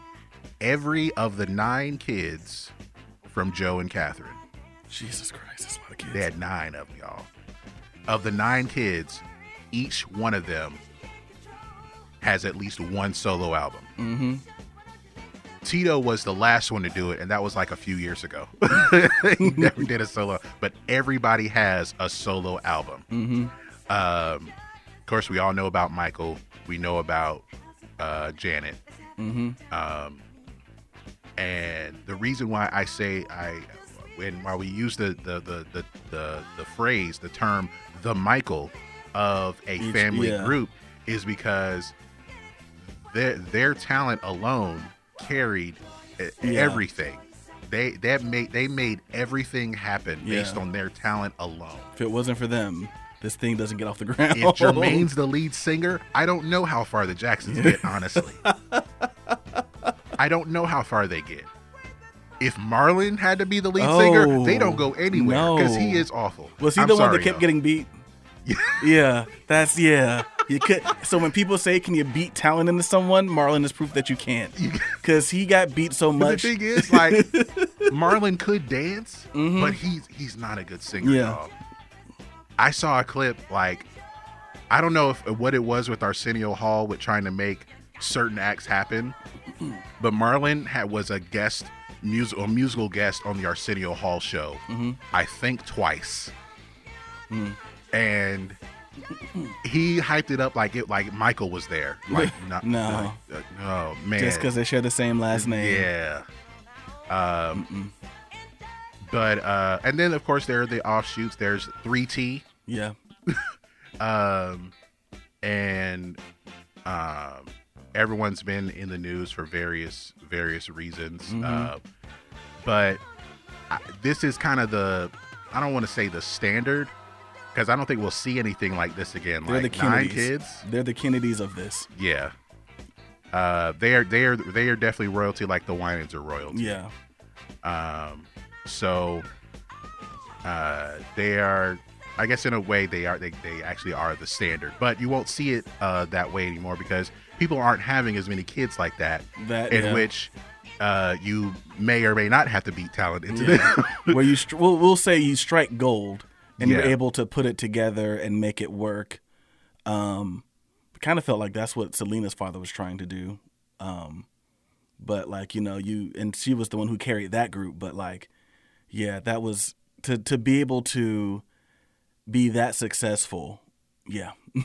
Speaker 1: Every of the nine kids from Joe and Catherine,
Speaker 3: Jesus Christ, that's a lot of kids.
Speaker 1: they had nine of them, y'all. Of the nine kids, each one of them has at least one solo album. Mm-hmm. Tito was the last one to do it, and that was like a few years ago. he never did a solo, but everybody has a solo album.
Speaker 3: Mm-hmm.
Speaker 1: Um, of course, we all know about Michael. We know about uh, Janet.
Speaker 3: Mm-hmm.
Speaker 1: Um, and the reason why I say I, when while we use the the the the the, the phrase, the term, the Michael of a
Speaker 3: Each-
Speaker 1: family
Speaker 3: yeah.
Speaker 1: group, is because their their talent alone carried e-
Speaker 3: Yeah.
Speaker 1: everything. They that made they made everything happen based on their talent alone.
Speaker 3: If it wasn't for them, this thing doesn't get off the ground.
Speaker 1: If Jermaine's the lead singer, I don't know how far the Jacksons get, honestly. I don't know how far they get. If Marlon had to be the lead singer, they don't go oh, anywhere because he is awful.
Speaker 3: was he
Speaker 1: I'm
Speaker 3: the one that kept
Speaker 1: y'all.
Speaker 3: getting beat? yeah, that's yeah. You could. So when people say, "Can you beat talent into someone?" Marlon is proof that you can't, because he got beat so much.
Speaker 1: the thing is, like, Marlon could dance, but he's he's not a good singer.
Speaker 3: Mm-hmm. Yeah.
Speaker 1: I saw a clip like I don't know if what it was with Arsenio Hall with trying to make certain acts happen, but Marlon had was a guest musical musical guest on the Arsenio Hall show.
Speaker 3: Mm-hmm.
Speaker 1: I think twice,
Speaker 3: Mm.
Speaker 1: and he hyped it up like it like Michael was there. Like not,
Speaker 3: No.
Speaker 1: uh, oh man,
Speaker 3: just because they share the same last name.
Speaker 1: yeah. Um, but uh, and then of course there are the offshoots. There's 3T,
Speaker 3: Yeah.
Speaker 1: um, and um, everyone's been in the news for various various reasons.
Speaker 3: Mm-hmm.
Speaker 1: Uh, but I, this is kind of the I don't want to say the standard because I don't think we'll see anything like this again.
Speaker 3: They're
Speaker 1: like
Speaker 3: the
Speaker 1: nine
Speaker 3: Kennedys.
Speaker 1: kids.
Speaker 3: They're the Kennedys of this.
Speaker 1: Yeah. Uh, they are they are they are definitely royalty like the Winans are royalty.
Speaker 3: Yeah.
Speaker 1: Um, so uh, they are, I guess, in a way, they are. They, they actually are the standard, but you won't see it uh, that way anymore because people aren't having as many kids like that.
Speaker 3: That,
Speaker 1: in
Speaker 3: yeah.
Speaker 1: which uh, you may or may not have to beat talent into
Speaker 3: Yeah.
Speaker 1: them.
Speaker 3: Where you, str- we'll, we'll say you strike gold, and you're able to put it together and make it work. Um, kind of felt like that's what Selena's father was trying to do. Um, but like you know, you and she was the one who carried that group. But like, yeah, that was to to be able to be that successful. Yeah,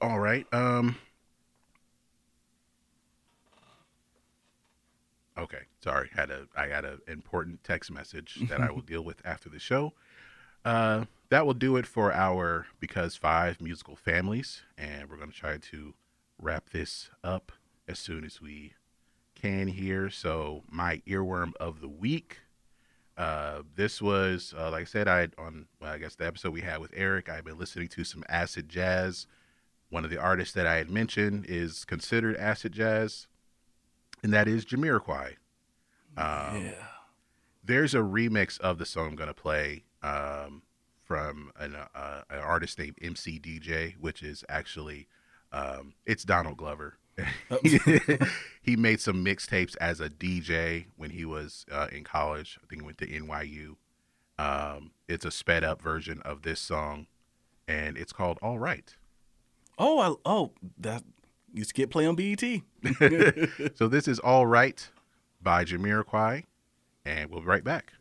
Speaker 1: All right. Um. Okay. Sorry. Had a I had an important text message that I will deal with after the show. Uh, that will do it for our because five musical families, and we're gonna try to wrap this up as soon as we can here. So my earworm of the week. Uh, this was uh, like I said, I on well, I guess the episode we had with Eric. I've been listening to some acid jazz. One of the artists that I had mentioned is considered acid jazz, and that is Jamiroquai. Um,
Speaker 3: yeah.
Speaker 1: There's a remix of the song I'm gonna play um, from an, uh, an artist named MC DJ, which is actually um, it's Donald Glover. he made some mixtapes as a DJ when he was uh, in college. I think he went to NYU. Um, it's a sped up version of this song, and it's called All Right.
Speaker 3: Oh, I, oh, that to get play on BET.
Speaker 1: so this is All Right by Jamiroquai, and we'll be right back.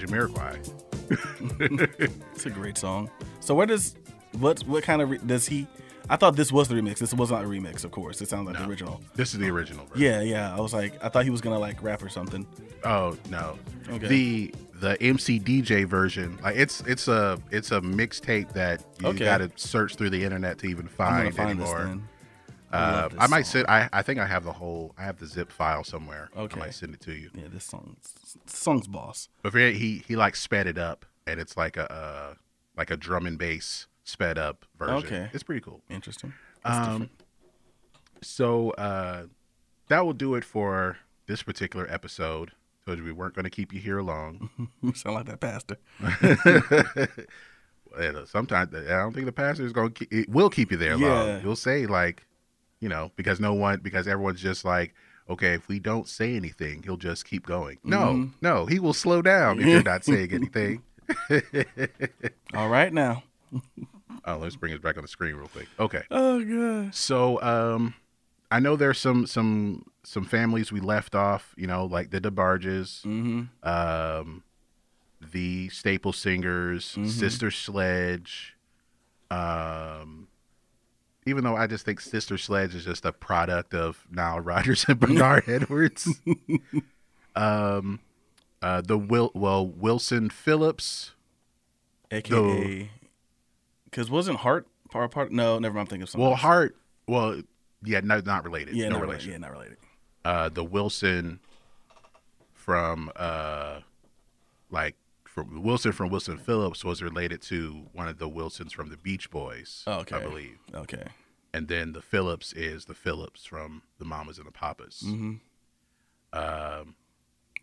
Speaker 1: Jamiroquai.
Speaker 3: It's a great song. So where does what what kind of re- does he? I thought this was the remix. This was not a remix, of course. It sounds like the original.
Speaker 1: This is the original version.
Speaker 3: Yeah, yeah. I was like, I thought he was gonna like rap or something.
Speaker 1: Oh no.
Speaker 3: Okay.
Speaker 1: The the MC DJ version, like it's it's a it's a mixtape that you
Speaker 3: Okay.
Speaker 1: got to search through the internet to even find,
Speaker 3: find
Speaker 1: anymore.
Speaker 3: then.
Speaker 1: Uh, I might send. I I think I have the whole. I have the zip file somewhere.
Speaker 3: Okay.
Speaker 1: I might send it to you.
Speaker 3: Yeah, this song, this song's boss.
Speaker 1: But he he like sped it up, and it's like a uh, like a drum and bass sped up version.
Speaker 3: Okay.
Speaker 1: It's pretty cool.
Speaker 3: Interesting. That's
Speaker 1: Um,
Speaker 3: different.
Speaker 1: So uh, that will do it for this particular episode. Told you we weren't going to keep you here long.
Speaker 3: Sound like that pastor.
Speaker 1: Sometimes I don't think the pastor is going to. It will keep you there
Speaker 3: Yeah.
Speaker 1: long. You'll say like, you know, because no one, because everyone's just like, okay, if we don't say anything, he'll just keep going. No,
Speaker 3: Mm-hmm.
Speaker 1: no, he will slow down if you're not saying anything.
Speaker 3: All right now.
Speaker 1: Oh, let's bring it back on the screen real quick. Okay.
Speaker 3: Oh god.
Speaker 1: So um I know there's some some some families we left off, you know, like the DeBarges,
Speaker 3: Mm-hmm.
Speaker 1: um the Staple Singers, Sister Sledge. Um even though I just think Sister Sledge is just a product of Nile Rodgers and Bernard Edwards. um uh the Will well Wilson Phillips.
Speaker 3: AKA. Because wasn't Hart part part? No, never mind. I'm thinking of something.
Speaker 1: Well
Speaker 3: else.
Speaker 1: Hart well yeah, no not related.
Speaker 3: Yeah,
Speaker 1: no
Speaker 3: not
Speaker 1: relation.
Speaker 3: related. Yeah, not related.
Speaker 1: uh the Wilson from uh like from Wilson from Wilson Phillips was related to one of the Wilsons from the Beach Boys,
Speaker 3: okay.
Speaker 1: I believe.
Speaker 3: Okay.
Speaker 1: And then the Phillips is the Phillips from the Mamas and the Papas.
Speaker 3: Mm-hmm.
Speaker 1: Um,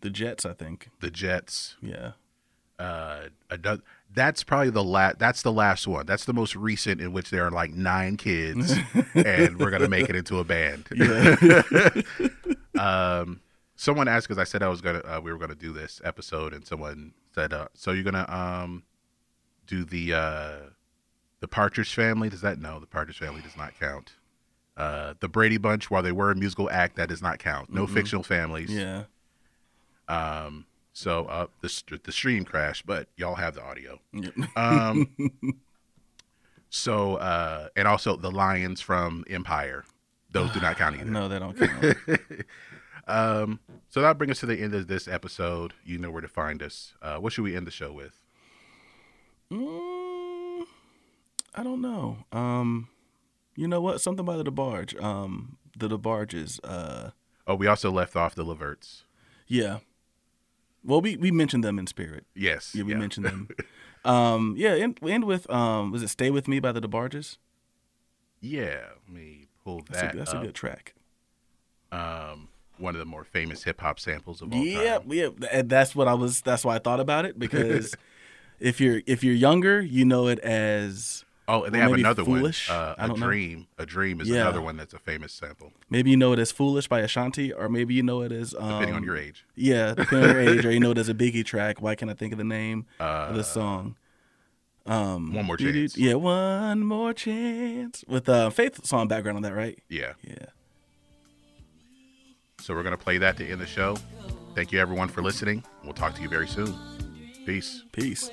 Speaker 3: The Jets, I think.
Speaker 1: the Jets.
Speaker 3: Yeah.
Speaker 1: Uh, that's probably the last. That's the last one. That's the most recent in which there are like nine kids, and we're gonna make it into a band. um, someone asked because I said I was gonna. Uh, we were gonna do this episode, and someone said, uh, "So you're gonna um, do the uh, the Partridge Family? Does that no? The Partridge Family does not count. Uh, the Brady Bunch, while they were a musical act, that does not count. No fictional families.
Speaker 3: Yeah.
Speaker 1: Um, so uh, the the stream crashed, but y'all have the audio.
Speaker 3: Yep.
Speaker 1: Um, so uh, and also the lions from Empire, those do not count either.
Speaker 3: no, they don't count.
Speaker 1: Um, so that'll bring us to the end of this episode. You know where to find us. Uh, what should we end the show with?
Speaker 3: Mm, I don't know. Um, you know what? Something by the DeBarge. Um, the DeBarges. Uh,
Speaker 1: Oh, we also left off the Leverts.
Speaker 3: yeah. Well, we we mentioned them in spirit.
Speaker 1: Yes.
Speaker 3: Yeah, we mentioned them. Um, yeah. End, end with um, was it "Stay with Me" by the DeBarges?
Speaker 1: Yeah. Let me pull
Speaker 3: That's,
Speaker 1: that
Speaker 3: a, that's a good track.
Speaker 1: Um, one of the more famous hip hop samples of all
Speaker 3: Yeah,
Speaker 1: time.
Speaker 3: yeah. yeah, And that's what I was. That's why I thought about it because if you're if you're younger, you know it as
Speaker 1: Oh, and they
Speaker 3: Or
Speaker 1: have another
Speaker 3: Foolish?
Speaker 1: one. Uh, a
Speaker 3: don't know.
Speaker 1: dream. A dream is
Speaker 3: Yeah.
Speaker 1: another one that's a famous sample,
Speaker 3: maybe you know it as "Foolish" by Ashanti, or maybe you know it as um,
Speaker 1: depending on your age.
Speaker 3: Yeah, depending on your age, or you know it as a Biggie track. Why can't I think of the name of
Speaker 1: Uh,
Speaker 3: the song? Um,
Speaker 1: One More Chance.
Speaker 3: Yeah, one more chance with uh, Faith song background on that, right?
Speaker 1: Yeah.
Speaker 3: Yeah.
Speaker 1: So we're gonna play that to end the show. Thank you everyone for listening. We'll talk to you very soon. Peace.
Speaker 3: Peace.